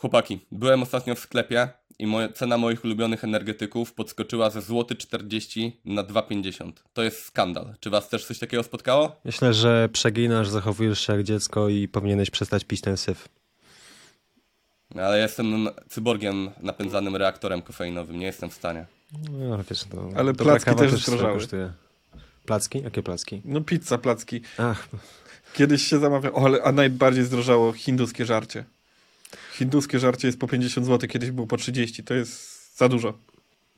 Chłopaki, byłem ostatnio w sklepie i moje, cena moich ulubionych energetyków podskoczyła ze złoty 40 na 2,50. To jest skandal. Czy was też coś takiego spotkało? Myślę, że przeginasz, zachowujesz się jak dziecko i powinieneś przestać pić ten syf. Ale jestem cyborgiem napędzanym reaktorem kofeinowym, nie jestem w stanie. No, wiesz, to, Ale placki też zdrożały. kosztuje. Placki? Jakie placki? No pizza, placki. Ach, Kiedyś się zamawia, o, ale, a najbardziej zdrożało hinduskie żarcie. Hinduskie żarcie jest po 50 zł, kiedyś było po 30, to jest za dużo.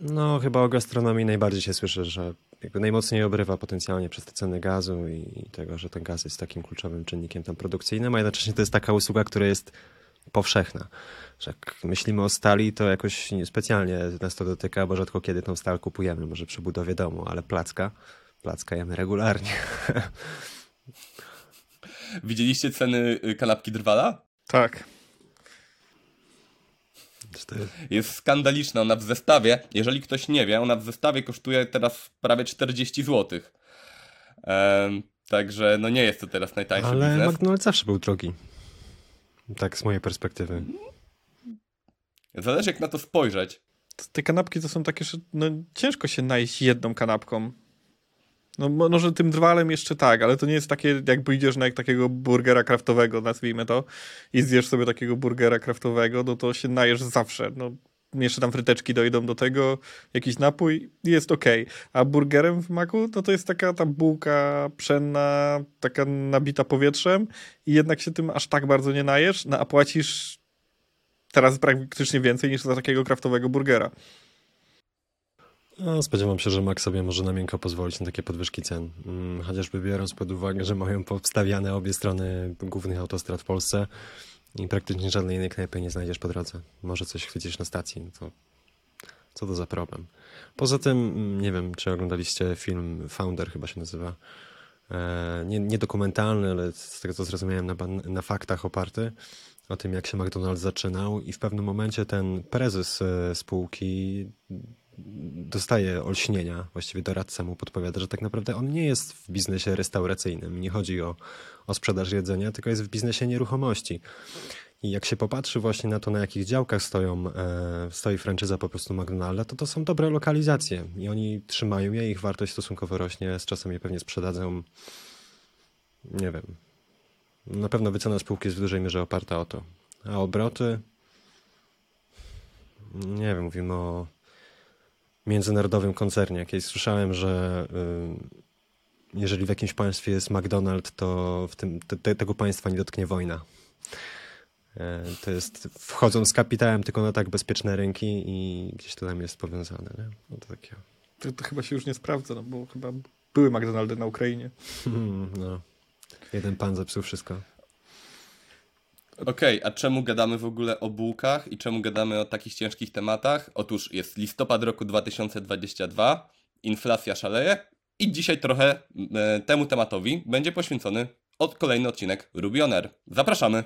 no chyba o gastronomii najbardziej się słyszy, że jakby najmocniej obrywa potencjalnie przez te ceny gazu i tego, że ten gaz jest takim kluczowym czynnikiem tam produkcyjnym, a jednocześnie to jest taka usługa, która jest powszechna. Że jak myślimy o stali, to jakoś specjalnie nas to dotyka, bo rzadko kiedy tą stal kupujemy, może przy budowie domu, ale placka, placka jemy regularnie. Widzieliście ceny y, kanapki Drwala? Tak. Jest skandaliczna. Ona w zestawie, jeżeli ktoś nie wie, ona w zestawie kosztuje teraz prawie 40 zł. Ehm, także no nie jest to teraz najtańszy Ale biznes. McDonald's zawsze był drogi. Tak z mojej perspektywy. Zależy jak na to spojrzeć. Te kanapki to są takie, że no, ciężko się najeść jedną kanapką. No mo- może tym drwalem jeszcze tak, ale to nie jest takie, jakby idziesz na jak takiego burgera kraftowego, nazwijmy to, i zjesz sobie takiego burgera kraftowego, no to się najesz zawsze. No, jeszcze tam fryteczki dojdą do tego, jakiś napój jest okej. A burgerem w maku, no to jest taka ta bułka pszenna, taka nabita powietrzem i jednak się tym aż tak bardzo nie najesz, no, a płacisz teraz praktycznie więcej niż za takiego kraftowego burgera. No, spodziewam się, że Mac sobie może na miękko pozwolić na takie podwyżki cen. Mm, Chociażby biorąc pod uwagę, że mają powstawiane obie strony głównych autostrad w Polsce i praktycznie żadnej innej knajpy nie znajdziesz po drodze. Może coś chwycisz na stacji, no to co to za problem. Poza tym, mm, nie wiem, czy oglądaliście film Founder, chyba się nazywa. E, nie, nie dokumentalny, ale z tego co zrozumiałem, na, na faktach oparty o tym, jak się McDonald's zaczynał i w pewnym momencie ten prezes e, spółki dostaje olśnienia, właściwie doradca mu podpowiada, że tak naprawdę on nie jest w biznesie restauracyjnym. Nie chodzi o, o sprzedaż jedzenia, tylko jest w biznesie nieruchomości. I jak się popatrzy właśnie na to, na jakich działkach stoją, e, stoi franczyza po prostu McDonalda, to to są dobre lokalizacje i oni trzymają je, ich wartość stosunkowo rośnie, z czasem je pewnie sprzedadzą, nie wiem. Na pewno wycena spółki jest w dużej mierze oparta o to. A obroty? Nie wiem, mówimy o międzynarodowym koncernie. Jakieś słyszałem, że y, jeżeli w jakimś państwie jest McDonald's, to w tym, te, te, tego państwa nie dotknie wojna. E, To jest, wchodzą z kapitałem tylko na tak bezpieczne rynki i gdzieś to tam jest powiązane. Nie? No to takie, To, to chyba się już nie sprawdza, no bo chyba były McDonaldy na Ukrainie. hmm, no. Jeden pan zepsuł wszystko. Okej, a czemu gadamy w ogóle o bułkach i czemu gadamy o takich ciężkich tematach? Otóż jest listopad roku 2022, inflacja szaleje i dzisiaj trochę e, temu tematowi będzie poświęcony od kolejny odcinek Rubioner. Zapraszamy!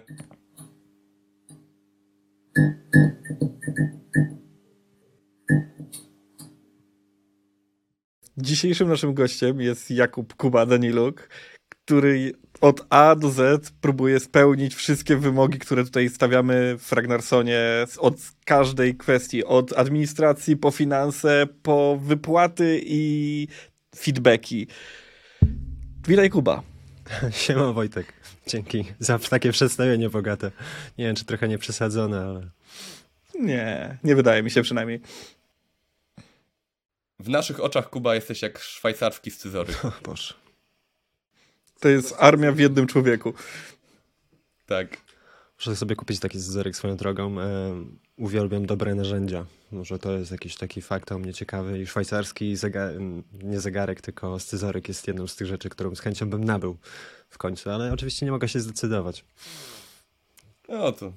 Dzisiejszym naszym gościem jest Jakub Kuba Daniluk, który od A do Z próbuje spełnić wszystkie wymogi, które tutaj stawiamy w Ragnarsonie od każdej kwestii, od administracji po finanse, po wypłaty i feedbacki. Witaj Kuba. Siema Wojtek. Dzięki za takie przedstawienie bogate. Nie wiem, czy trochę nie przesadzone, ale Nie, nie wydaje mi się przynajmniej. W naszych oczach Kuba jesteś jak szwajcarski scyzoryk. o Boże. To jest armia w jednym człowieku. Tak. Muszę sobie kupić taki scyzoryk swoją drogą. E, uwielbiam dobre narzędzia. Może to jest jakiś taki fakt o mnie ciekawy. I szwajcarski zegar, nie zegarek, tylko scyzoryk jest jedną z tych rzeczy, którą z chęcią bym nabył w końcu, ale oczywiście nie mogę się zdecydować. No to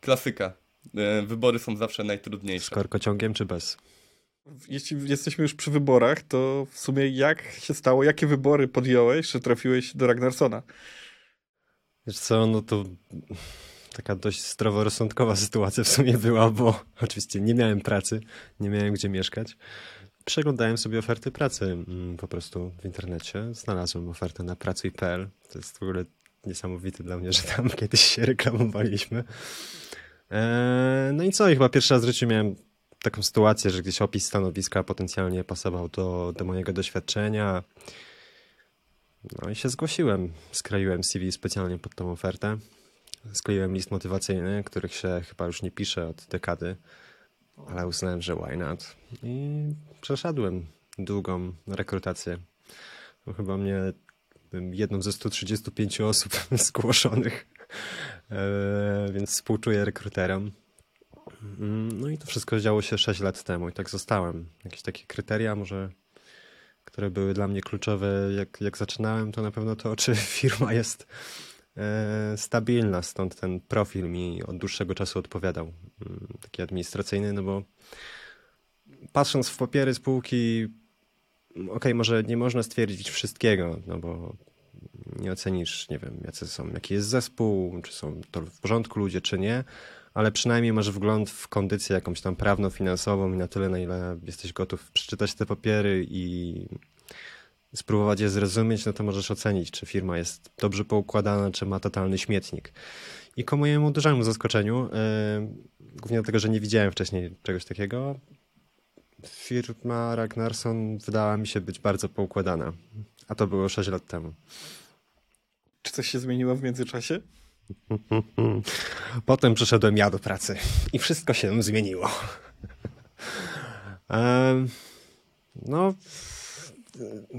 klasyka. E, Wybory są zawsze Z najtrudniejsze. korkociągiem czy bez? Jeśli jesteśmy już przy wyborach, to w sumie jak się stało, jakie wybory podjąłeś, że trafiłeś do Ragnarsona? Wiesz co, no to taka dość zdroworozsądkowa sytuacja w sumie była, bo oczywiście nie miałem pracy, nie miałem gdzie mieszkać. Przeglądałem sobie oferty pracy mm, po prostu w internecie. Znalazłem ofertę na pracuj.pl. To jest w ogóle niesamowite dla mnie, że tam kiedyś się reklamowaliśmy. E, no i co, i chyba pierwszy raz w życiu miałem taką sytuację, że gdzieś opis stanowiska potencjalnie pasował do, do mojego doświadczenia. No i się zgłosiłem. Skleiłem CV specjalnie pod tą ofertę. Skleiłem list motywacyjny, których się chyba już nie pisze od dekady, ale uznałem, że why not. I przeszedłem długą rekrutację. No, chyba mnie jedną ze 135 osób zgłoszonych, e, więc współczuję rekruterom. Mm, no i to wszystko działo się 6 lat temu i tak zostałem. Jakieś takie kryteria może, które były dla mnie kluczowe jak, jak zaczynałem, to na pewno to, czy firma jest e, stabilna, stąd ten profil mi od dłuższego czasu odpowiadał. Mm, taki administracyjny, no bo patrząc w papiery spółki, okej, okay, może nie można stwierdzić wszystkiego, no bo nie ocenisz, nie wiem, jacy są, jaki jest zespół, czy są to w porządku ludzie, czy nie, ale przynajmniej masz wgląd w kondycję jakąś tam prawno-finansową i na tyle, na ile jesteś gotów przeczytać te papiery i spróbować je zrozumieć, no to możesz ocenić, czy firma jest dobrze poukładana, czy ma totalny śmietnik. I ku mojemu dużemu zaskoczeniu, yy, głównie dlatego, że nie widziałem wcześniej czegoś takiego, firma Ragnarsson wydała mi się być bardzo poukładana. A to było 6 lat temu. Czy coś się zmieniło w międzyczasie? Potem przyszedłem ja do pracy i wszystko się zmieniło. no,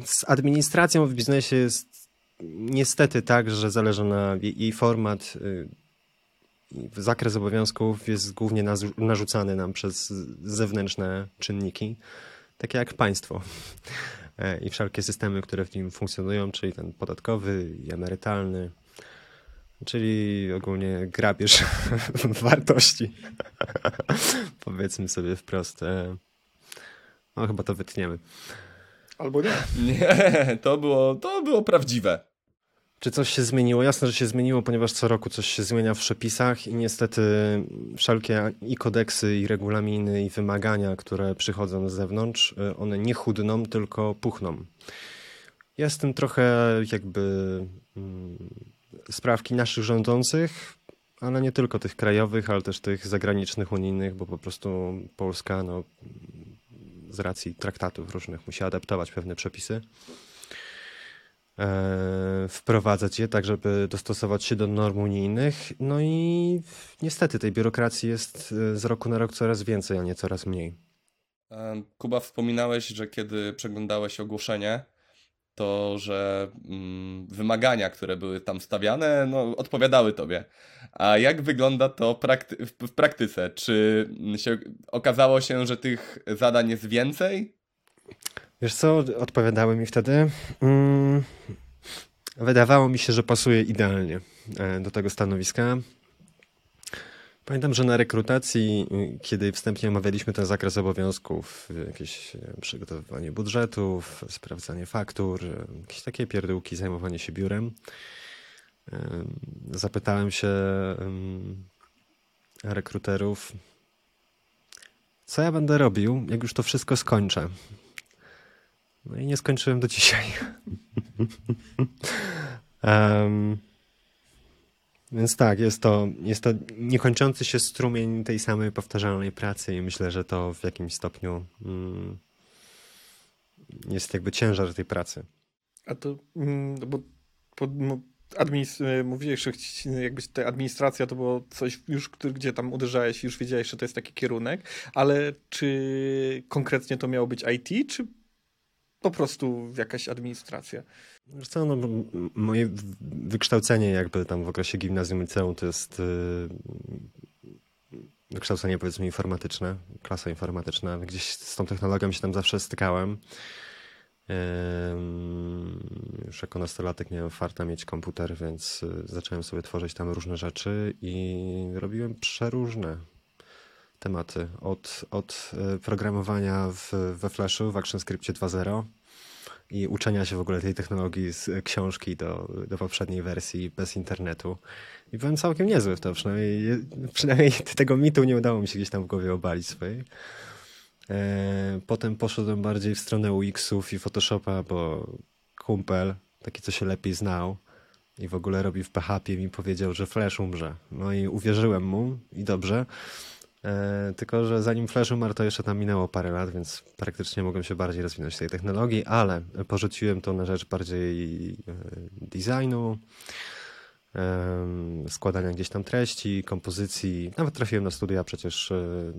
z administracją w biznesie jest niestety tak, że zależy na jej format. Y, zakres obowiązków jest głównie narzucany nam przez zewnętrzne czynniki, takie jak państwo. E, I wszelkie systemy, które w nim funkcjonują, czyli ten podatkowy i emerytalny, Czyli ogólnie grabież wartości. Powiedzmy sobie wprost. E, no chyba to wytniemy. Albo nie. Nie, to było, to było prawdziwe. Czy coś się zmieniło? Jasne, że się zmieniło, ponieważ co roku coś się zmienia w przepisach i niestety wszelkie i kodeksy, i regulaminy, i wymagania, które przychodzą z zewnątrz, e, one nie chudną, tylko puchną. Jestem trochę jakby mm, sprawki naszych rządzących, ale nie tylko tych krajowych, ale też tych zagranicznych, unijnych, bo po prostu Polska no, z racji traktatów różnych musi adaptować pewne przepisy, e, wprowadzać je tak, żeby dostosować się do norm unijnych. No i niestety tej biurokracji jest e, z roku na rok coraz więcej, a nie coraz mniej. Kuba, wspominałeś, że kiedy przeglądałeś ogłoszenie, to, że mm, wymagania, które były tam stawiane, no, odpowiadały tobie. A jak wygląda to prakty w praktyce? Czy się, okazało się, że tych zadań jest więcej? Wiesz co, odpowiadały mi wtedy. Mm, wydawało mi się, że pasuje idealnie e, do tego stanowiska. Pamiętam, że na rekrutacji, y, kiedy wstępnie omawialiśmy ten zakres obowiązków, y, jakieś przygotowywanie budżetów, sprawdzanie faktur, y, jakieś takie pierdółki, zajmowanie się biurem, zapytałem się rekruterów, co ja będę robił, jak już to wszystko skończę. No i nie skończyłem do dzisiaj. um, Więc tak, jest to, jest to niekończący się strumień tej samej powtarzalnej pracy i myślę, że to w jakimś stopniu mm, jest jakby ciężar tej pracy. A to, mm, bo, bo administ- mówiłeś, że jakby ta administracja to było coś już, gdzie tam uderzałeś i już wiedziałeś, że to jest taki kierunek, ale czy konkretnie to miało być IT, czy po prostu jakaś administracja? Co, no, moje wykształcenie jakby tam w okresie gimnazjum liceum to jest yy, wykształcenie powiedzmy informatyczne, klasa informatyczna. Gdzieś z tą technologią się tam zawsze stykałem. Yy, już jako nastolatek miałem farta mieć komputer, więc y, zacząłem sobie tworzyć tam różne rzeczy i robiłem przeróżne tematy. Od, od y, programowania w, we Flashu, w ActionScriptie 2.0 i uczenia się w ogóle tej technologii z książki do, do poprzedniej wersji bez internetu. I byłem całkiem niezły w to, przynajmniej, przynajmniej tego mitu nie udało mi się gdzieś tam w głowie obalić swojej. E, potem poszedłem bardziej w stronę UX-ów i Photoshopa, bo kumpel, taki co się lepiej znał, i w ogóle robi w PHP mi powiedział, że Flash umrze. No i uwierzyłem mu i dobrze. E, tylko, że zanim Flash umarł, to jeszcze tam minęło parę lat, więc praktycznie mogłem się bardziej rozwinąć tej technologii, ale porzuciłem to na rzecz bardziej e, designu, składania gdzieś tam treści, kompozycji. Nawet trafiłem na studia przecież, e,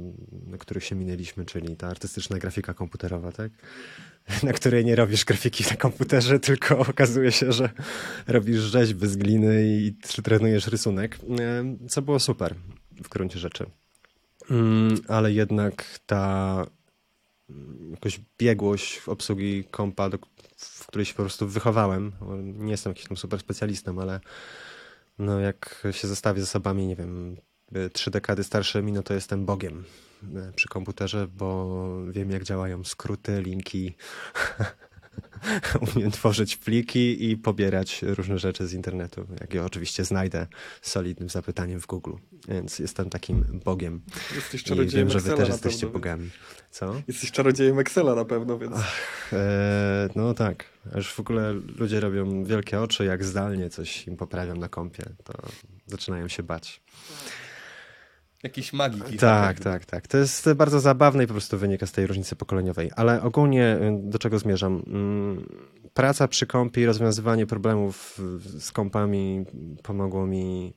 na których się minęliśmy, czyli ta artystyczna grafika komputerowa, tak? Na której nie robisz grafiki na komputerze, tylko okazuje się, że robisz rzeźby z gliny i trenujesz rysunek, co było super w gruncie rzeczy. Mm, ale jednak ta mm, jakoś biegłość w obsługi kompa, w której się po prostu wychowałem, nie jestem jakimś tam super specjalistą, ale no jak się zestawię z osobami, nie wiem, trzy dekady starszymi, no to jestem bogiem e, przy komputerze, bo wiem jak działają skróty, linki, umiem tworzyć pliki i pobierać różne rzeczy z internetu, jak je oczywiście znajdę solidnym zapytaniem w Google. Więc jestem takim bogiem. Jesteś czarodziejem I wiem, że wy też jesteście pewno, bogami. Co? Jesteś czarodziejem Excela na pewno, więc... Ach, e, no tak. Aż w ogóle ludzie robią wielkie oczy, jak zdalnie coś im poprawiam na kompie, to zaczynają się bać. Jakiś magiki. Tak, tak, tak. To jest bardzo zabawne i po prostu wynika z tej różnicy pokoleniowej. Ale ogólnie y, do czego zmierzam? Mm, praca przy kompie i rozwiązywanie problemów z kompami pomogło mi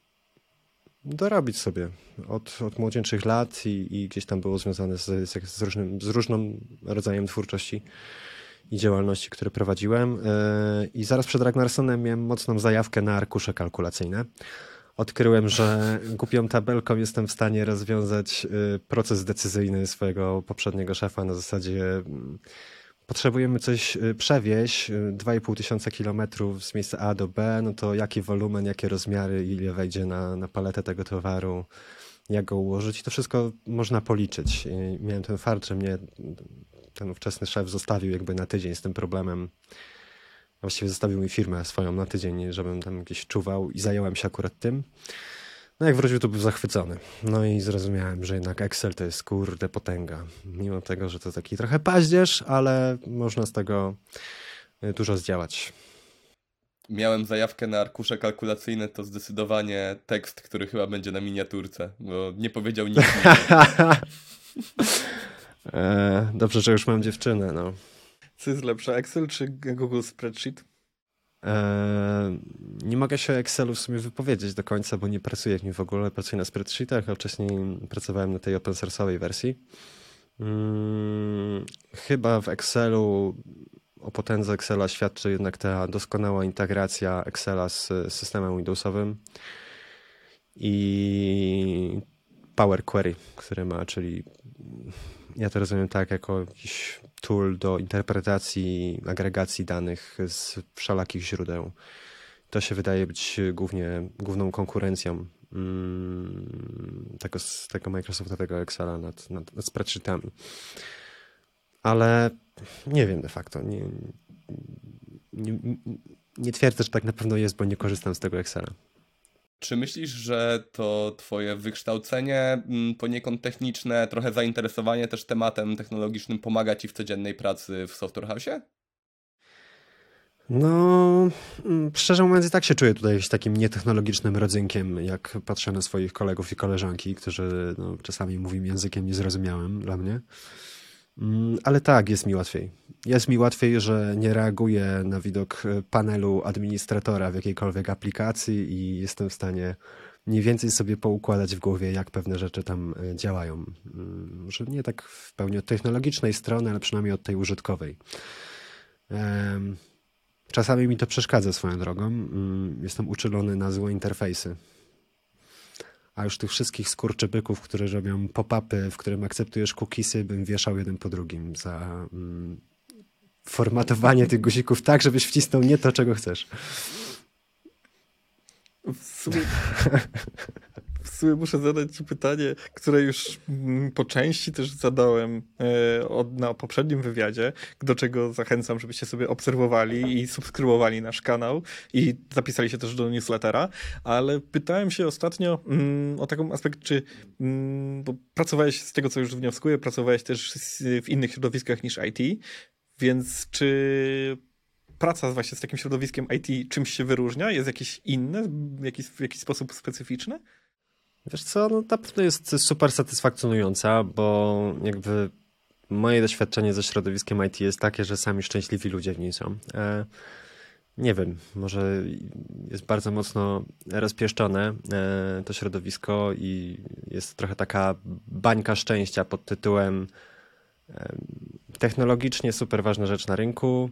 dorobić sobie od, od młodzieńczych lat i, i gdzieś tam było związane z, z, z, różnym, z różnym rodzajem twórczości i działalności, które prowadziłem. Y, I zaraz przed Ragnarsonem miałem mocną zajawkę na arkusze kalkulacyjne odkryłem, że głupią tabelką jestem w stanie rozwiązać y, proces decyzyjny swojego poprzedniego szefa. Na zasadzie mm, potrzebujemy coś y, przewieźć 2,5 y, tysiąca kilometrów z miejsca A do B, no to jaki wolumen, jakie rozmiary, ile wejdzie na, na paletę tego towaru, jak go ułożyć. I to wszystko można policzyć. I miałem ten fart, że mnie ten ówczesny szef zostawił jakby na tydzień z tym problemem Właściwie zostawił mi firmę swoją na tydzień, żebym tam gdzieś czuwał i zająłem się akurat tym. No jak wrócił, to był zachwycony. No i zrozumiałem, że jednak Excel to jest kurde potęga. Mimo tego, że to taki trochę paździerz, ale można z tego y, dużo zdziałać. Miałem zajawkę na arkusze kalkulacyjne, to zdecydowanie tekst, który chyba będzie na miniaturce, bo nie powiedział nic. e, dobrze, że już mam dziewczynę, no. Co jest lepsze, Excel czy Google Spreadsheet? Eee, nie mogę się Excelu w sumie wypowiedzieć do końca, bo nie pracuję w nim w ogóle. Pracuję na spreadsheetach, a wcześniej pracowałem na tej open source'owej wersji. Hmm, chyba w Excelu o potędze Excela świadczy jednak ta doskonała integracja Excela z systemem Windowsowym i Power Query, który ma, czyli ja to rozumiem tak, jako jakiś tool do interpretacji, agregacji danych z wszelakich źródeł. To się wydaje być głównie, główną konkurencją mm, tego, tego Microsoftowego Excela nad, nad, nad spreadsheetami. Ale nie wiem de facto. Nie, nie, nie twierdzę, że tak na pewno jest, bo nie korzystam z tego Excela. Czy myślisz, że to twoje wykształcenie mm, poniekąd techniczne, trochę zainteresowanie też tematem technologicznym pomaga ci w codziennej pracy w Software House? No, mm, szczerze mówiąc, i tak się czuję tutaj takim nietechnologicznym rodzynkiem, jak patrzę na swoich kolegów i koleżanki, którzy no, czasami mówią językiem niezrozumiałym dla mnie. Mm, ale tak, jest mi łatwiej. Jest mi łatwiej, że nie reaguję na widok e, panelu administratora w jakiejkolwiek aplikacji i jestem w stanie mniej więcej sobie poukładać w głowie, jak pewne rzeczy tam e, działają. Może mm, nie tak w pełni od technologicznej strony, ale przynajmniej od tej użytkowej. Czasami mi to przeszkadza swoją drogą. Mm, jestem uczulony na złe interfejsy a już tych wszystkich skurczybyków, które robią pop-upy, w którym akceptujesz cookiesy, bym wieszał jeden po drugim za mm, formatowanie tych guzików tak, żebyś wcisnął nie to, czego chcesz. W sumie, sumie muszę zadać ci pytanie, które już mm, po części też zadałem e, od, na poprzednim wywiadzie, do czego zachęcam, żebyście sobie obserwowali i subskrybowali nasz kanał i zapisali się też do newslettera, ale pytałem się ostatnio mm, o taką aspekt, czy mm, bo pracowałeś z tego, co już wnioskuję, pracowałeś też w innych środowiskach niż IT, więc czy praca właśnie z takim środowiskiem IT czymś się wyróżnia? Jest jakieś inne, w jakiś, w jakiś sposób specyficzny? Wiesz co, no na pewno jest super satysfakcjonująca, bo jakby moje doświadczenie ze środowiskiem IT jest takie, że sami szczęśliwi ludzie w niej są. E, nie wiem, może jest bardzo mocno rozpieszczone e, to środowisko i jest trochę taka bańka szczęścia pod tytułem technologicznie super ważna rzecz na rynku,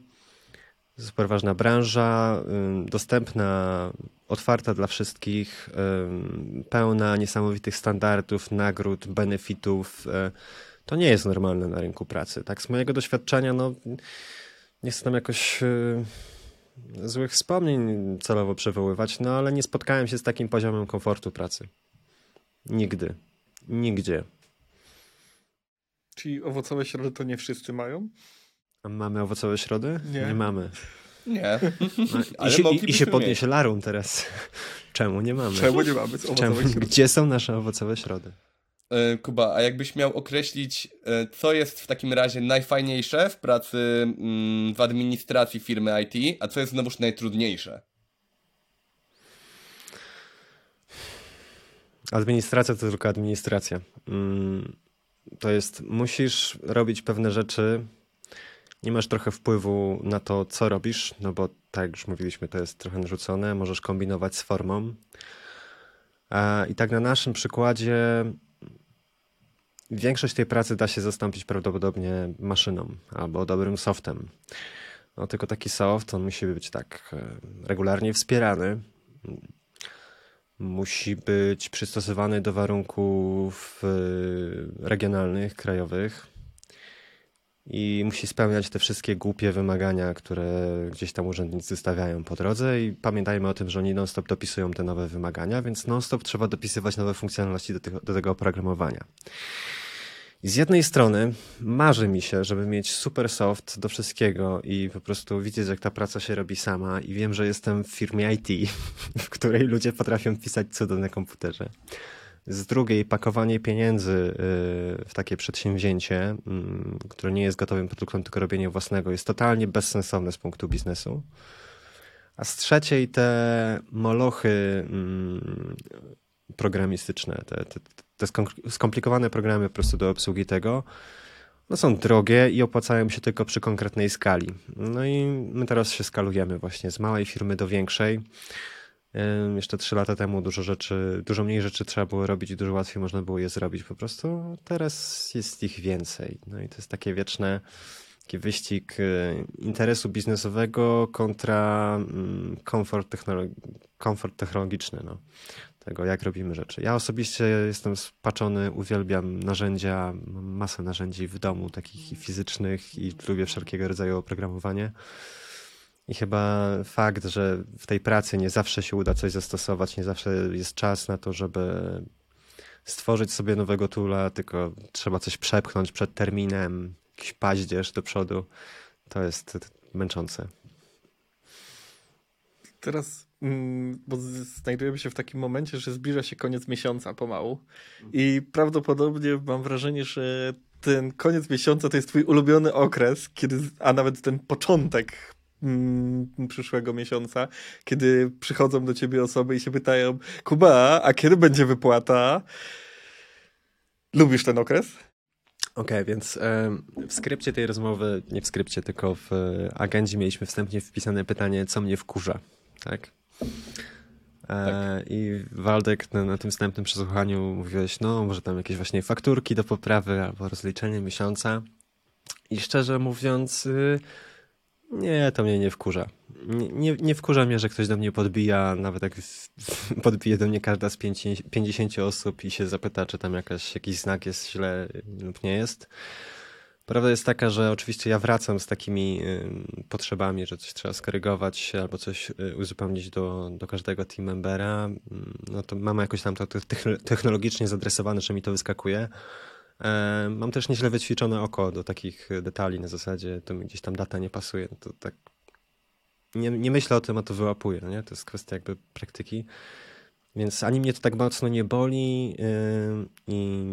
super ważna branża, dostępna, otwarta dla wszystkich, pełna niesamowitych standardów, nagród, benefitów. E, to nie jest normalne na rynku pracy. Tak z mojego doświadczenia, no nie chcę tam jakoś e, złych wspomnień celowo przywoływać, no ale nie spotkałem się z takim poziomem komfortu pracy. Nigdy. Nigdzie. Czyli owocowe środy to nie wszyscy mają? A mamy owocowe środy? Nie. Nie mamy. Nie. No, I, się, i, się podniesie larum teraz. Czemu nie mamy? Czemu nie mamy Czemu, Gdzie są nasze owocowe środy? E, Kuba, a jakbyś miał określić, e, co jest w takim razie najfajniejsze w pracy mm, w administracji firmy IT, a co jest znowuż najtrudniejsze? Administracja to tylko administracja. Mm, to jest, musisz robić pewne rzeczy, nie masz trochę wpływu na to, co robisz, no bo tak już mówiliśmy, to jest trochę narzucone, możesz kombinować z formą. I tak na naszym przykładzie większość tej pracy da się zastąpić prawdopodobnie maszyną albo dobrym softem. No tylko taki soft, on musi być tak e, regularnie wspierany, musi być przystosowany do warunków e, regionalnych, krajowych i musi spełniać te wszystkie głupie wymagania, które gdzieś tam urzędnicy stawiają po drodze i pamiętajmy o tym, że oni non-stop dopisują te nowe wymagania, więc non-stop trzeba dopisywać nowe funkcjonalności do tego, do tego oprogramowania. I z jednej strony marzy mi się, żeby mieć super soft do wszystkiego i po prostu widzieć, jak ta praca się robi sama i wiem, że jestem w firmie IT, w której ludzie potrafią pisać cuda na komputerze. Z drugiej pakowanie pieniędzy y, w takie przedsięwzięcie, mm, które nie jest gotowym produktem, tylko robienie własnego, jest totalnie bezsensowne z punktu biznesu. A z trzeciej te molochy mm, programistyczne, te, te, te skomplikowane programy po prostu do obsługi tego, no są drogie i opłacają się tylko przy konkretnej skali. No i my teraz się skalujemy właśnie z małej firmy do większej. Jeszcze trzy lata temu dużo rzeczy, dużo mniej rzeczy trzeba było robić dużo łatwiej można było je zrobić po prostu. Teraz jest ich więcej. No i to jest takie wieczne, taki wyścig e, interesu biznesowego kontra mm, komfort, technologi komfort technologiczny. No. Tego, jak robimy rzeczy. Ja osobiście jestem spaczony, uwielbiam narzędzia, masę narzędzi w domu, takich fizycznych i lubię wszelkiego rodzaju oprogramowanie. I chyba fakt, że w tej pracy nie zawsze się uda coś zastosować, nie zawsze jest czas na to, żeby stworzyć sobie nowego tula, tylko trzeba coś przepchnąć przed terminem, jakiś paździerz do przodu, to jest męczące. Teraz, mm, bo znajdujemy się w takim momencie, że zbliża się koniec miesiąca pomału i prawdopodobnie mam wrażenie, że ten koniec miesiąca to jest twój ulubiony okres, kiedy, a nawet ten początek przyszłego miesiąca, kiedy przychodzą do ciebie osoby i się pytają, Kuba, a kiedy będzie wypłata? Lubisz ten okres? Okej, okay, więc w skrypcie tej rozmowy, nie w skrypcie, tylko w agendzie mieliśmy wstępnie wpisane pytanie, co mnie wkurza, tak? E, tak. I Waldek na, na, tym wstępnym przesłuchaniu mówiłeś, no może tam jakieś właśnie fakturki do poprawy albo rozliczenie miesiąca. I szczerze mówiąc, y, nie, to mnie nie wkurza. Nie, nie, wkurza mnie, że ktoś do mnie podbija, nawet jak podbije do mnie każda z 50 osób i się zapyta, czy tam jakaś, jakiś znak jest źle lub nie jest. Prawda jest taka, że oczywiście ja wracam z takimi potrzebami, że coś trzeba skorygować albo coś y, uzupełnić do, do każdego team membera. Mm, no to mamy jakoś tam to technologicznie zadresowane, że mi to wyskakuje. E, mam też nieźle wyćwiczone oko do takich detali na zasadzie, to mi gdzieś tam data nie pasuje. No to tak nie, nie myślę o tym, a to wyłapuję. No nie? To jest kwestia jakby praktyki. Więc ani mnie to tak mocno nie boli yy, i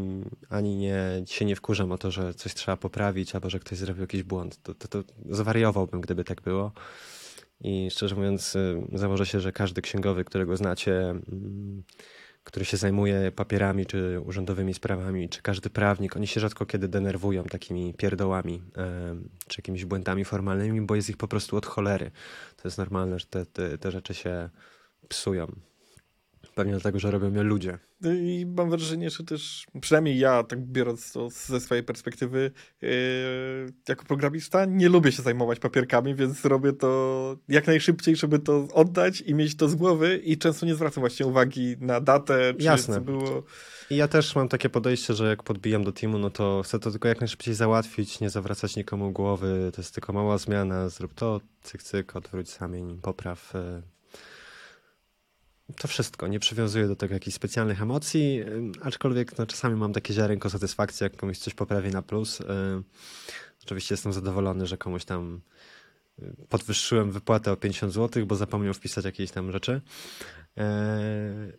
ani nie, się nie wkurzam o to, że coś trzeba poprawić albo że ktoś zrobił jakiś błąd. To, to, to gdyby tak było. I szczerze mówiąc, y, założę się, że każdy księgowy, którego znacie, mm, który się zajmuje papierami czy urzędowymi sprawami, czy każdy prawnik, oni się rzadko kiedy denerwują takimi pierdołami czy jakimiś błędami formalnymi, bo jest ich po prostu od cholery. To jest normalne, że te, te, te rzeczy się psują. Pewnie dlatego, że robią je ludzie. No I mam wrażenie, że też, przynajmniej ja, tak biorąc to ze swojej perspektywy, yy, jako programista, nie lubię się zajmować papierkami, więc robię to jak najszybciej, żeby to oddać i mieć to z głowy i często nie zwracam właśnie uwagi na datę, czy Jasne. co było. I ja też mam takie podejście, że jak podbijam do teamu, no to chcę to tylko jak najszybciej załatwić, nie zawracać nikomu głowy, to jest tylko mała zmiana, zrób to, cyk, cyk, odwróć samień, popraw, yy to wszystko. Nie przywiązuję do tego jakichś specjalnych emocji, aczkolwiek no, czasami mam takie ziarenko satysfakcji, jak komuś coś poprawi na plus. Oczywiście jestem zadowolony, że komuś tam y, podwyższyłem wypłatę o 50 zł, bo zapomniał wpisać jakieś tam rzeczy. E,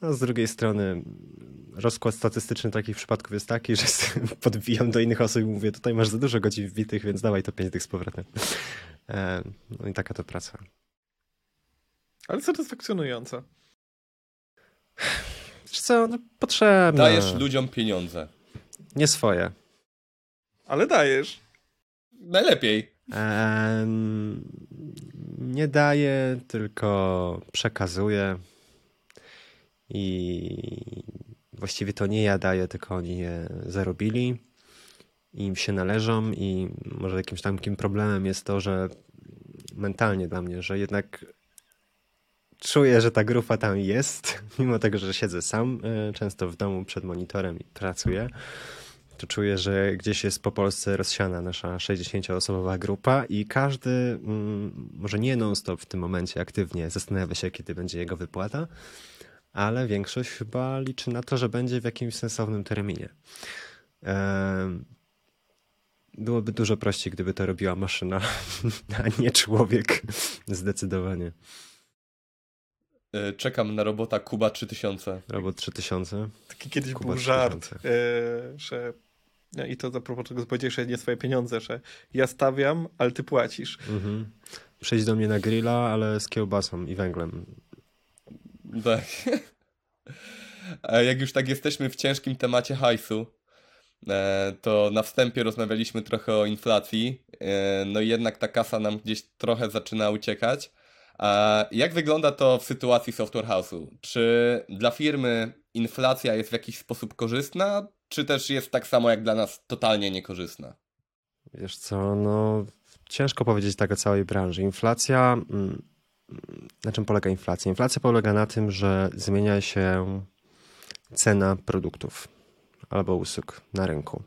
a z drugiej strony rozkład statystyczny takich przypadków jest taki, że podbijam do innych osób i mówię, tutaj masz za dużo godzin wbitych, więc dawaj to 5 tych z powrotem. E, no i taka to praca. Ale satysfakcjonująca. Wiesz co, no potrzebne. Dajesz ludziom pieniądze. Nie swoje. Ale dajesz. Najlepiej. Nie daję, tylko przekazuję. I właściwie to nie ja daję, tylko oni je zarobili. I im się należą. I może jakimś takim problemem jest to, że mentalnie dla mnie, że jednak czuję, że ta grupa tam jest, mimo tego, że siedzę sam e, często w domu przed monitorem i pracuję, to czuję, że gdzieś jest po Polsce rozsiana nasza 60-osobowa grupa i każdy, mm, może nie non-stop w tym momencie aktywnie zastanawia się, kiedy będzie jego wypłata, ale większość chyba liczy na to, że będzie w jakimś sensownym terminie. Byłoby dużo prościej, gdyby to robiła maszyna, a nie człowiek. Zdecydowanie. E, czekam na robota Kuba 3000. Robot 3000. Taki kiedyś Kuba był żart, yy, że no i to za propos co powiedziałeś, że nie swoje pieniądze, że ja stawiam, ale ty płacisz. Mhm. Przyjdź do mnie na grilla, ale z kiełbasą i węglem. Tak. Jak już tak jesteśmy w ciężkim temacie hajsu, e, to na wstępie rozmawialiśmy trochę o inflacji, no i jednak ta kasa nam gdzieś trochę zaczyna uciekać. A jak wygląda to w sytuacji Software House'u? Czy dla firmy inflacja jest w jakiś sposób korzystna, czy też jest tak samo jak dla nas totalnie niekorzystna? Wiesz co, no ciężko powiedzieć tak o całej branży. Inflacja, mm, na czym polega inflacja? Inflacja polega na tym, że zmienia się cena produktów albo usług na rynku.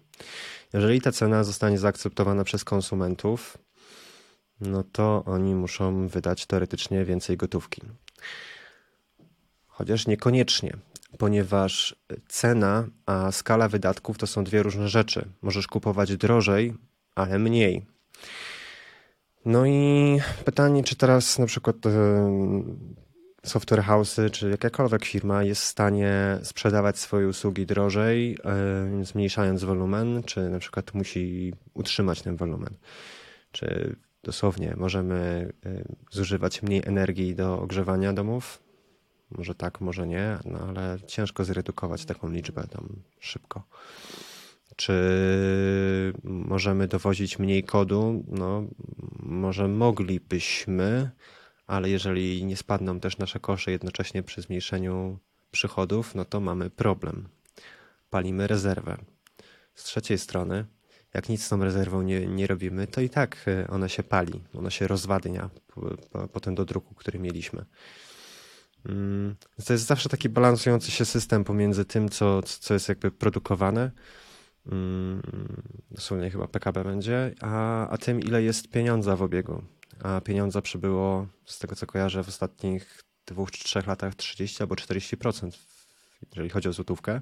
Jeżeli ta cena zostanie zaakceptowana przez konsumentów, no to oni muszą wydać teoretycznie więcej gotówki. Chociaż niekoniecznie, ponieważ cena a skala wydatków to są dwie różne rzeczy. Możesz kupować drożej, ale mniej. No i pytanie, czy teraz na przykład e, software house'y, czy jakakolwiek firma jest w stanie sprzedawać swoje usługi drożej, e, zmniejszając wolumen, czy na przykład musi utrzymać ten wolumen. Czy dosłownie możemy y, zużywać mniej energii do ogrzewania domów. Może tak, może nie, no ale ciężko zredukować taką liczbę tam szybko. Czy możemy dowozić mniej kodu? No, może moglibyśmy, ale jeżeli nie spadną też nasze kosze jednocześnie przy zmniejszeniu przychodów, no to mamy problem. Palimy rezerwę. Z trzeciej strony, jak nic z tą rezerwą nie, nie robimy, to i tak e, ona się pali, ona się rozwadnia potem do druku, który mieliśmy. Mm, to jest zawsze taki balansujący się system pomiędzy tym, co, co jest jakby produkowane, mm, dosłownie chyba PKB będzie, a, a tym, ile jest pieniądza w obiegu. A pieniądza przybyło, z tego co kojarzę, w ostatnich dwóch czy trzech latach 30 albo 40%, jeżeli chodzi o złotówkę,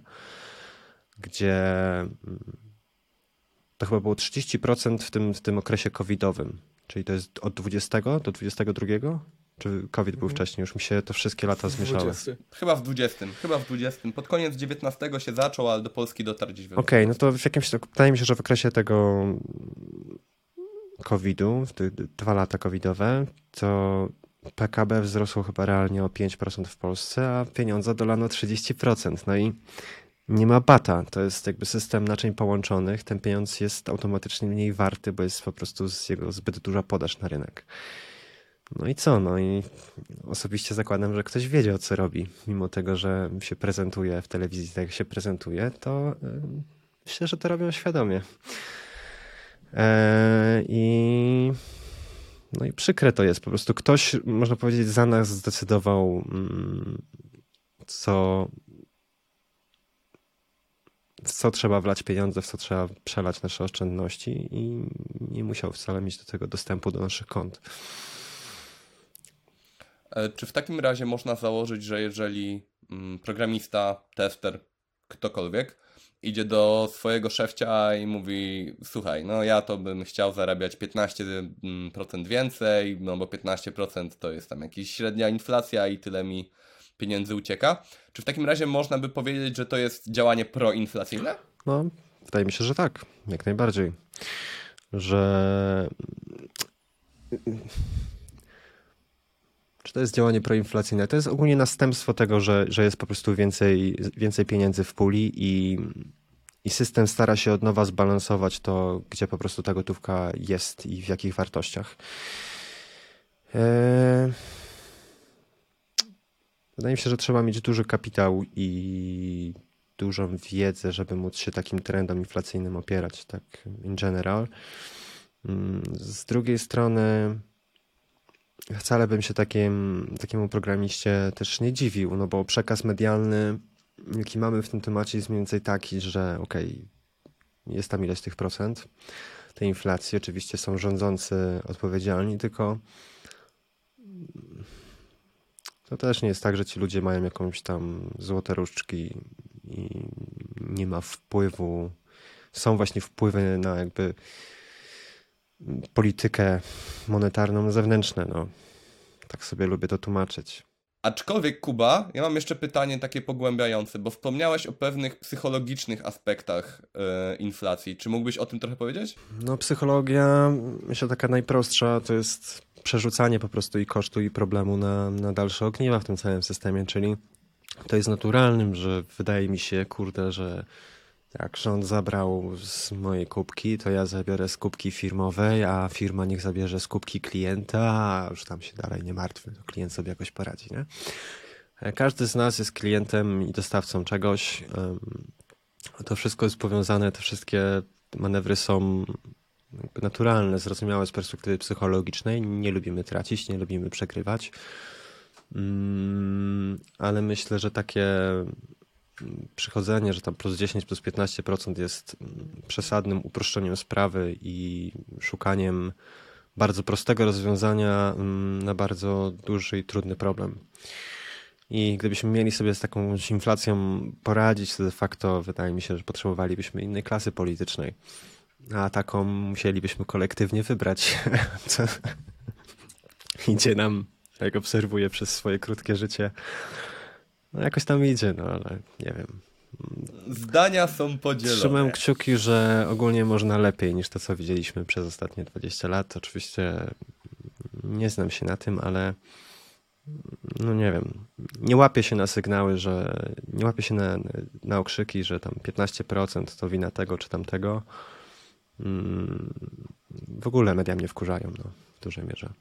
gdzie mm, to chyba było 30% w tym, w tym okresie covidowym. Czyli to jest od 20 do 22? Czy COVID był mhm. wcześniej? Już mi się to wszystkie lata zmieszały. 20. Chyba w 20. Chyba w 20. Pod koniec 19 się zaczął, ale do Polski dotarł gdzieś Okej, okay, no to w jakimś... Wydaje mi się, że w okresie tego COVID-u, te dwa lata covidowe, to PKB wzrosło chyba realnie o 5% w Polsce, a pieniądze dolano 30%. No i nie ma bata. To jest jakby system naczyń połączonych. Ten pieniądz jest automatycznie mniej warty, bo jest po prostu z jego zbyt duża podaż na rynek. No i co? No i osobiście zakładam, że ktoś wiedział, co robi. Mimo tego, że się prezentuje w telewizji tak jak się prezentuje, to myślę, że to robią świadomie. Eee, I no i przykre to jest. Po prostu ktoś, można powiedzieć, za nas zdecydował, mm, co, w co trzeba wlać pieniądze, w co trzeba przelać nasze oszczędności i nie musiał wcale mieć do tego dostępu do naszych kont. E, czy w takim razie można założyć, że jeżeli mm, programista, tester, ktokolwiek idzie do swojego szefcia i mówi: Słuchaj, no ja to bym chciał zarabiać 15% więcej, no bo 15% to jest tam jakaś średnia inflacja i tyle mi pieniędzy ucieka. Czy w takim razie można by powiedzieć, że to jest działanie proinflacyjne? No, wydaje mi się, że tak, jak najbardziej. Że. Czy to jest działanie proinflacyjne? To jest ogólnie następstwo tego, że, że jest po prostu więcej, więcej pieniędzy w puli i, i system stara się od nowa zbalansować to, gdzie po prostu ta gotówka jest i w jakich wartościach. Eee... Wydaje mi się, że trzeba mieć duży kapitał i dużą wiedzę, żeby móc się takim trendom inflacyjnym opierać, tak in general. Mm, z drugiej strony wcale bym się takim, takiemu programiście też nie dziwił, no bo przekaz medialny, jaki mamy w tym temacie jest mniej więcej taki, że okej, okay, jest tam ileś tych procent tej inflacji, oczywiście są rządzący odpowiedzialni, tylko to też nie jest tak, że ci ludzie mają jakąś tam złote różdżki i nie ma wpływu, są właśnie wpływy na jakby politykę monetarną zewnętrzne. No. Tak sobie lubię to tłumaczyć. Aczkolwiek, Kuba, ja mam jeszcze pytanie takie pogłębiające, bo wspomniałeś o pewnych psychologicznych aspektach yy, inflacji. Czy mógłbyś o tym trochę powiedzieć? No, psychologia, myślę, taka najprostsza to jest przerzucanie po prostu i kosztu, i problemu na, na dalsze ogniwa w tym całym systemie, czyli to jest naturalnym, że wydaje mi się, kurde, że jak rząd zabrał z mojej kubki, to ja zabiorę z kubki firmowej, a firma niech zabierze z kubki klienta, a już tam się dalej nie martwy, to klient sobie jakoś poradzi, nie? Każdy z nas jest klientem i dostawcą czegoś. To wszystko jest powiązane, te wszystkie manewry są naturalne, zrozumiałe z perspektywy psychologicznej. Nie lubimy tracić, nie lubimy przegrywać. Mm, ale myślę, że takie przychodzenie, że tam plus 10, plus 15% jest przesadnym uproszczeniem sprawy i szukaniem bardzo prostego rozwiązania mm, na bardzo duży i trudny problem. I gdybyśmy mieli sobie z taką inflacją poradzić, to de facto wydaje mi się, że potrzebowalibyśmy innej klasy politycznej. A taką musielibyśmy kolektywnie wybrać. Co idzie nam, jak obserwuję przez swoje krótkie życie, no jakoś tam idzie, no ale nie wiem. Zdania są podzielone. Trzymam kciuki, że ogólnie można lepiej niż to, co widzieliśmy przez ostatnie 20 lat. Oczywiście nie znam się na tym, ale no nie wiem. Nie łapię się na sygnały, że nie łapię się na, na okrzyki, że tam 15% to wina tego czy tamtego. W ogóle media mnie wkurzają no, w dużej mierze.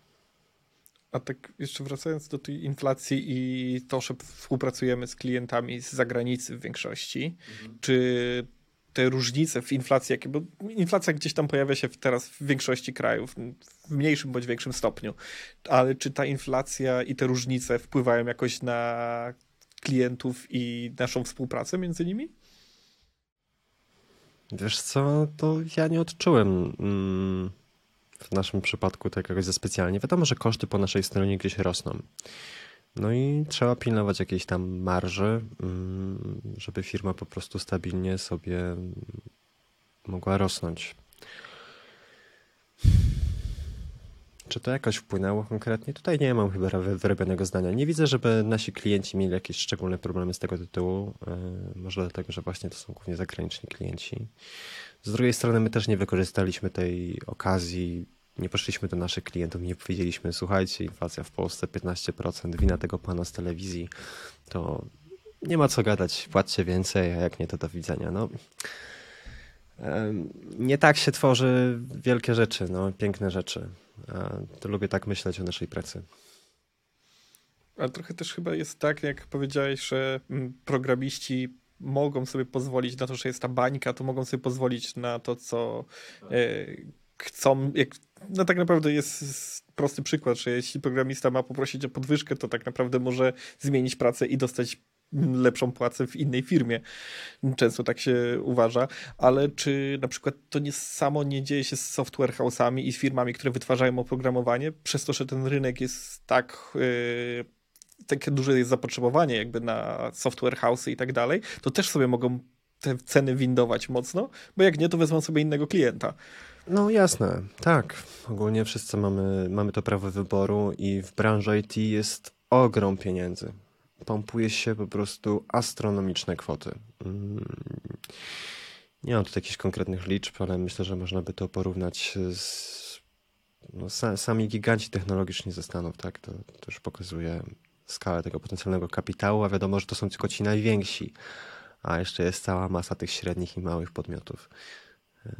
A tak jeszcze wracając do tej inflacji i to, że współpracujemy z klientami z zagranicy w większości, mhm. czy te różnice w inflacji, jakie, bo inflacja gdzieś tam pojawia się teraz w większości krajów, w mniejszym bądź większym stopniu, ale czy ta inflacja i te różnice wpływają jakoś na klientów i naszą współpracę między nimi? Wiesz co, to ja nie odczułem mm, w naszym przypadku tak jakoś za specjalnie. Wiadomo, że koszty po naszej stronie gdzieś rosną. No i trzeba pilnować jakiejś tam marży, mm, żeby firma po prostu stabilnie sobie mogła rosnąć. Czy to jakoś wpłynęło konkretnie? Tutaj nie mam chyba wyrobionego zdania. Nie widzę, żeby nasi klienci mieli jakieś szczególne problemy z tego tytułu. E, może dlatego, że właśnie to są głównie zagraniczni klienci. Z drugiej strony my też nie wykorzystaliśmy tej okazji nie poszliśmy do naszych klientów, nie powiedzieliśmy, słuchajcie, inflacja w Polsce 15%, wina tego pana z telewizji, to nie ma co gadać, płaccie więcej, a jak nie, to do widzenia. No, nie tak się tworzy wielkie rzeczy, no, piękne rzeczy. To lubię tak myśleć o naszej pracy. Ale trochę też chyba jest tak, jak powiedziałeś, że mm, programiści mogą sobie pozwolić na to, że jest ta bańka, to mogą sobie pozwolić na to, co e, chcą. Jak, no tak naprawdę jest prosty przykład, że jeśli programista ma poprosić o podwyżkę, to tak naprawdę może zmienić pracę i dostać lepszą płacę w innej firmie. Często tak się uważa, ale czy na przykład to nie samo nie dzieje się z software house'ami i z firmami, które wytwarzają oprogramowanie, przez to, że ten rynek jest tak yy, takie duże jest zapotrzebowanie jakby na software house'y i tak dalej, to też sobie mogą te ceny windować mocno, bo jak nie, to wezmą sobie innego klienta. No jasne, tak. Ogólnie wszyscy mamy, mamy to prawo wyboru i w branży IT jest ogrom pieniędzy pompuje się po prostu astronomiczne kwoty. Mm. Nie mam tu jakichś konkretnych liczb, ale myślę, że można by to porównać z. No, sami giganci technologiczni ze Stanów, tak? To, już pokazuje skalę tego potencjalnego kapitału, a wiadomo, że to są tylko ci najwięksi, a jeszcze jest cała masa tych średnich i małych podmiotów. Yy,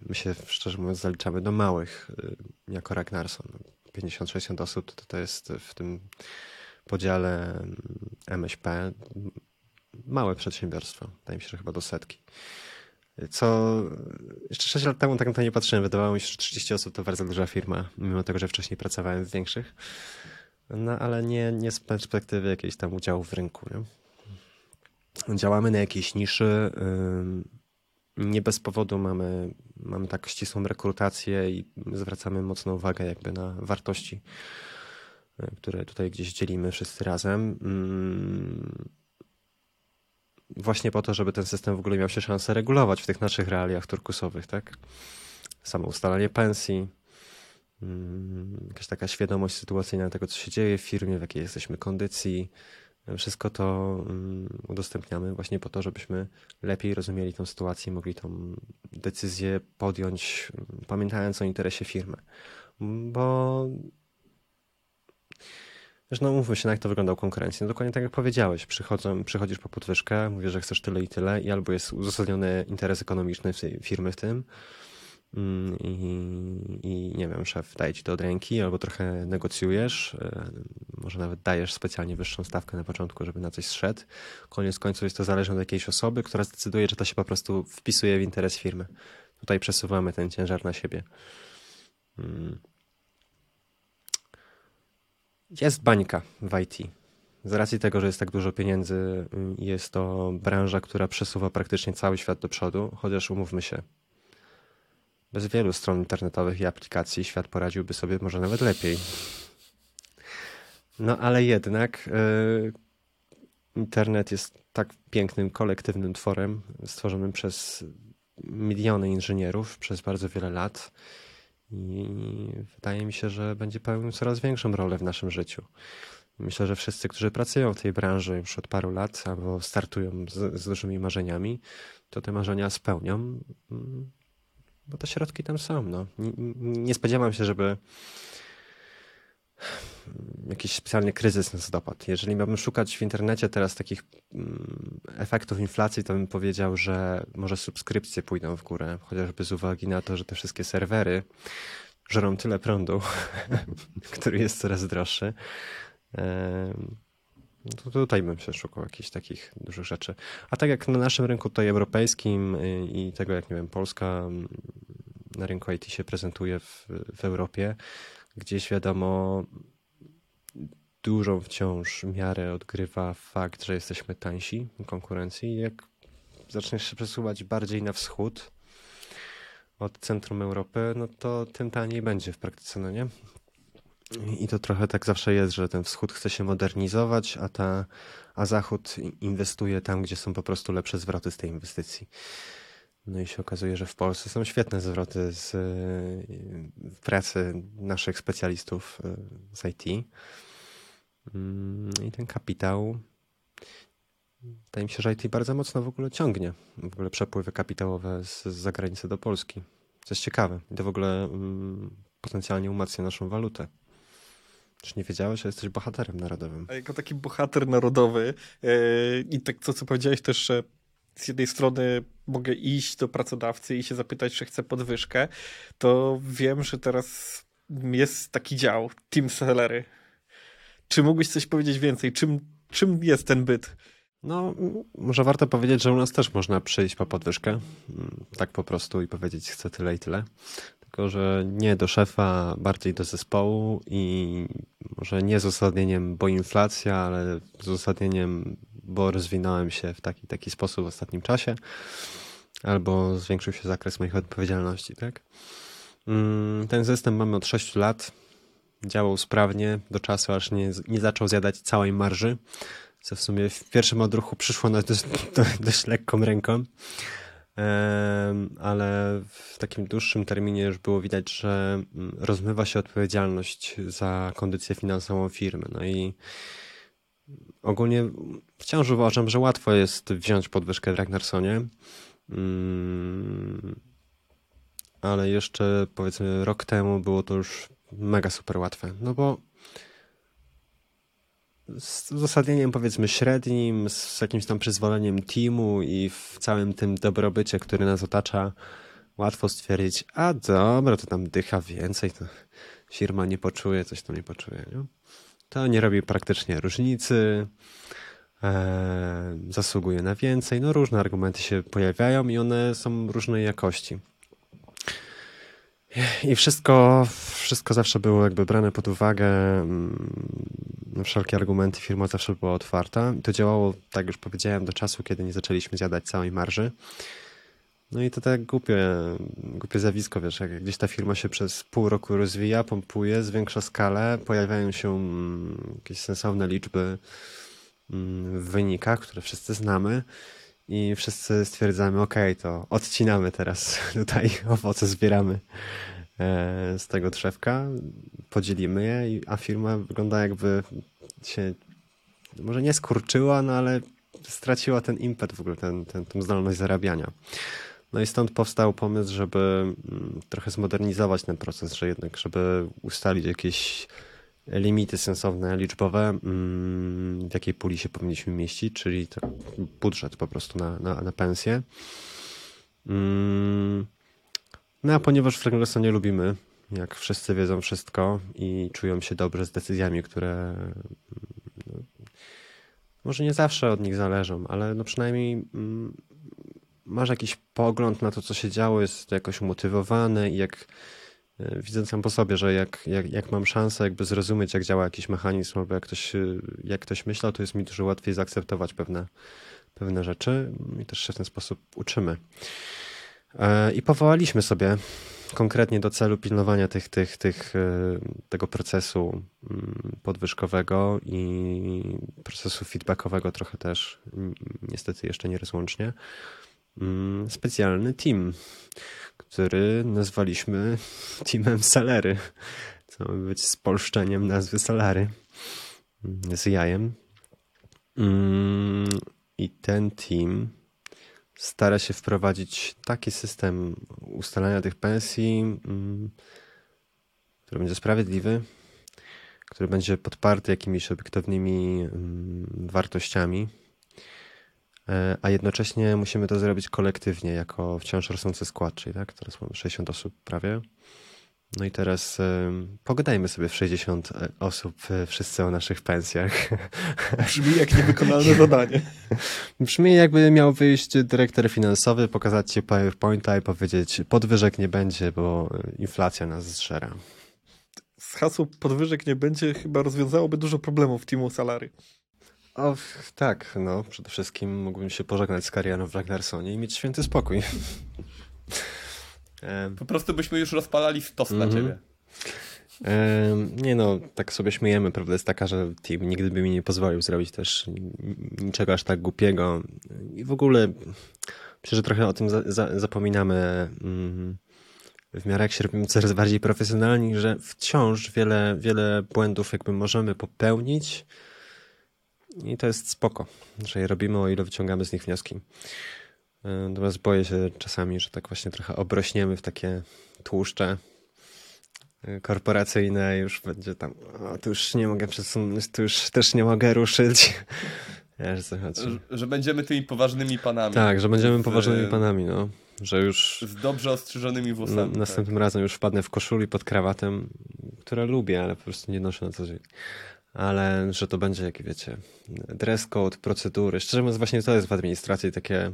my się, szczerze mówiąc, zaliczamy do małych, yy, jako Ragnarson. 50-60 osób to, to jest w tym podziale MŚP małe przedsiębiorstwo. Wydaje mi się, że chyba do setki. Co jeszcze 6 lat temu tak na to nie patrzyłem. Wydawało mi się, że 30 osób to bardzo duża firma, mimo tego, że wcześniej pracowałem w większych. No ale nie, nie z perspektywy jakiejś tam udziału w rynku. Nie? Działamy na jakiejś niszy. Nie bez powodu mamy, mamy tak ścisłą rekrutację i zwracamy mocną uwagę jakby na wartości które tutaj gdzieś dzielimy wszyscy razem. Mm, właśnie po to, żeby ten system w ogóle miał się szansę regulować w tych naszych realiach turkusowych, tak? Samo ustalanie pensji, mm, jakaś taka świadomość sytuacyjna tego, co się dzieje w firmie, w jakiej jesteśmy kondycji. Wszystko to mm, udostępniamy właśnie po to, żebyśmy lepiej rozumieli tę sytuację i mogli tą decyzję podjąć, pamiętając o interesie firmy. Bo Zresztą mówmy się, jak to wygląda u konkurencji. No dokładnie tak jak powiedziałeś, przychodzą, przychodzisz po podwyżkę, mówisz, że chcesz tyle i tyle i albo jest uzasadniony interes ekonomiczny firmy w tym mm, i, i nie wiem, szef daje ci to od ręki, albo trochę negocjujesz, e, może nawet dajesz specjalnie wyższą stawkę na początku, żeby na coś zszedł. Koniec końców jest to zależne od jakiejś osoby, która zdecyduje, że to się po prostu wpisuje w interes firmy. Tutaj przesuwamy ten ciężar na siebie. Jest bańka w IT. Z racji tego, że jest tak dużo pieniędzy, jest to branża, która przesuwa praktycznie cały świat do przodu, chociaż umówmy się, bez wielu stron internetowych i aplikacji świat poradziłby sobie może nawet lepiej. No ale jednak yy, internet jest tak pięknym, kolektywnym tworem stworzonym przez miliony inżynierów przez bardzo wiele lat i wydaje mi się, że będzie pełnił coraz większą rolę w naszym życiu. Myślę, że wszyscy, którzy pracują w tej branży już od paru lat albo startują z, z dużymi marzeniami, to te marzenia spełnią, mm, bo te środki tam są. No. Nie, nie spodziewam się, żeby jakiś specjalny kryzys nas dopadł. Jeżeli miałbym szukać w internecie teraz takich mm, efektów inflacji, to bym powiedział, że może subskrypcje pójdą w górę, chociażby z uwagi na to, że te wszystkie serwery żerą tyle prądu, który jest coraz droższy. To tutaj bym się szukał jakichś takich dużych rzeczy. A tak jak na naszym rynku tutaj europejskim y, i tego, jak nie wiem, Polska mm, na rynku IT się prezentuje w, w Europie, gdzieś wiadomo, dużą wciąż miarę odgrywa fakt, że jesteśmy tańsi w konkurencji. Jak zaczniesz się przesuwać bardziej na wschód od centrum Europy, no to tym taniej będzie w praktyce, no nie? I to trochę tak zawsze jest, że ten wschód chce się modernizować, a, ta, a zachód inwestuje tam, gdzie są po prostu lepsze zwroty z tej inwestycji. No i się okazuje, że w Polsce są świetne zwroty z pracy naszych specjalistów e, z IT. Mm, I ten kapitał, wydaje mi się, że IT bardzo mocno w ogóle ciągnie. W ogóle przepływy kapitałowe z, z zagranicy do Polski. Co jest ciekawe. I to w ogóle mm, potencjalnie umacnia naszą walutę. Czy nie wiedziałeś, że jesteś bohaterem narodowym? A jako taki bohater narodowy yy, i tak to, co powiedziałeś też, że z jednej strony mogę iść do pracodawcy i się zapytać, czy chcę podwyżkę, to wiem, że teraz jest taki dział, Team Sellery. Czy mógłbyś coś powiedzieć więcej? Czym, czym jest ten byt? No, może warto powiedzieć, że u nas też można przyjść po podwyżkę. Tak po prostu i powiedzieć chcę tyle i tyle. Tylko, że nie do szefa, bardziej do zespołu i może nie z uzasadnieniem, bo inflacja, ale z uzasadnieniem, bo rozwinąłem się w taki taki sposób w ostatnim czasie, albo zwiększył się zakres moich odpowiedzialności, tak? Mm, ten system mamy od 6 lat. Działał sprawnie do czasu, aż nie, nie zaczął zjadać całej marży co w sumie w pierwszym odruchu przyszło na dość, dość lekką ręką, ale w takim dłuższym terminie już było widać, że mm, rozmywa się odpowiedzialność za kondycję finansową firmy. No i ogólnie wciąż uważam, że łatwo jest wziąć podwyżkę w Ragnarsonie, mm, ale jeszcze powiedzmy rok temu było to już mega super łatwe, no bo z uzasadnieniem powiedzmy średnim, z jakimś tam przyzwoleniem teamu i w całym tym dobrobycie, który nas otacza, łatwo stwierdzić, a dobra, to tam dycha więcej, to firma nie poczuje, coś tam nie poczuje. Nie? To nie robi praktycznie różnicy, e, zasługuje na więcej. No różne argumenty się pojawiają i one są różnej jakości. I wszystko, wszystko zawsze było jakby brane pod uwagę, mm, wszelkie argumenty firma zawsze była otwarta. To działało, tak już powiedziałem, do czasu, kiedy nie zaczęliśmy zjadać całej marży. No i to tak głupie, głupie zjawisko, wiesz, jak gdzieś ta firma się przez pół roku rozwija, pompuje, zwiększa skalę, pojawiają się mm, jakieś sensowne liczby mm, w wynikach, które wszyscy znamy i wszyscy stwierdzamy, ok, to odcinamy teraz tutaj owoce, zbieramy e, z tego drzewka, podzielimy je, a firma wygląda jakby się może nie skurczyła, no ale straciła ten impet w ogóle, ten, ten, tę zdolność zarabiania. No i stąd powstał pomysł, żeby mm, trochę zmodernizować ten proces, że jednak, żeby ustalić jakieś limity sensowne, liczbowe, mm, w jakiej puli się powinniśmy mieścić, czyli budżet po prostu na, na, na pensję. Mm, no a ponieważ w Regulasonie lubimy, jak wszyscy wiedzą wszystko i czują się dobrze z decyzjami, które no, może nie zawsze od nich zależą, ale no przynajmniej masz jakiś pogląd na to, co się działo, jest jakoś umotywowany i jak E, widzę sam po sobie, że jak, jak, jak mam szansę jakby zrozumieć, jak działa jakiś mechanizm, albo jak ktoś, e, jak ktoś myślał, to jest mi dużo łatwiej zaakceptować pewne, pewne rzeczy. I też się w ten sposób uczymy. E, I powołaliśmy sobie konkretnie do celu pilnowania tych, tych, tych, tego procesu mm, podwyżkowego i procesu feedbackowego trochę też, niestety jeszcze nierozłącznie, specjalny team, który nazwaliśmy teamem Salery, co ma być spolszczeniem nazwy Salary z jajem. Mm, I ten team stara się wprowadzić taki system ustalania tych pensji, mm, który będzie sprawiedliwy, który będzie podparty jakimiś obiektywnymi mm, wartościami a jednocześnie musimy to zrobić kolektywnie, jako wciąż rosnący skład, czyli tak, teraz mamy 60 osób prawie. No i teraz y, pogadajmy sobie w 60 e, osób wszyscy o naszych pensjach. Brzmi jak niewykonalne zadanie. Brzmi jakby miał wyjść dyrektor finansowy, pokazać ci PowerPointa i powiedzieć podwyżek nie będzie, bo inflacja nas zżera. Z hasło podwyżek nie będzie chyba rozwiązałoby dużo problemów w Teamu Salary. O, tak, no przede wszystkim mógłbym się pożegnać z Karianą w Ragnarsonie i mieć święty spokój. po prostu byśmy już rozpalali stos mm -hmm. na ciebie. nie no, tak sobie śmiejemy, prawda jest taka, że team nigdy by mi nie pozwolił zrobić też niczego aż tak głupiego i w ogóle myślę, że trochę o tym za, za, zapominamy mm, w miarę jak się robimy coraz bardziej profesjonalni, że wciąż wiele, wiele błędów jakby możemy popełnić, i to jest spoko, że je robimy, o ile wyciągamy z nich wnioski. E, natomiast boję się czasami, że tak właśnie trochę obrośniemy w takie tłuszcze, korporacyjne już będzie tam, o, tu już nie mogę przesunąć, tu już też nie mogę ruszyć. Wiesz, co chodzi. Że, będziemy tymi poważnymi panami. Tak, że będziemy Z- poważnymi panami, no. Że już Z dobrze ostrzyżonymi na, włosami. tak. następnym razem już wpadnę w koszuli pod krawatem, które lubię, ale po prostu nie noszę na co dzień. Ale że to będzie, jak wiecie, dress code, procedury. Szczerze mówiąc, właśnie to jest w administracji takie y,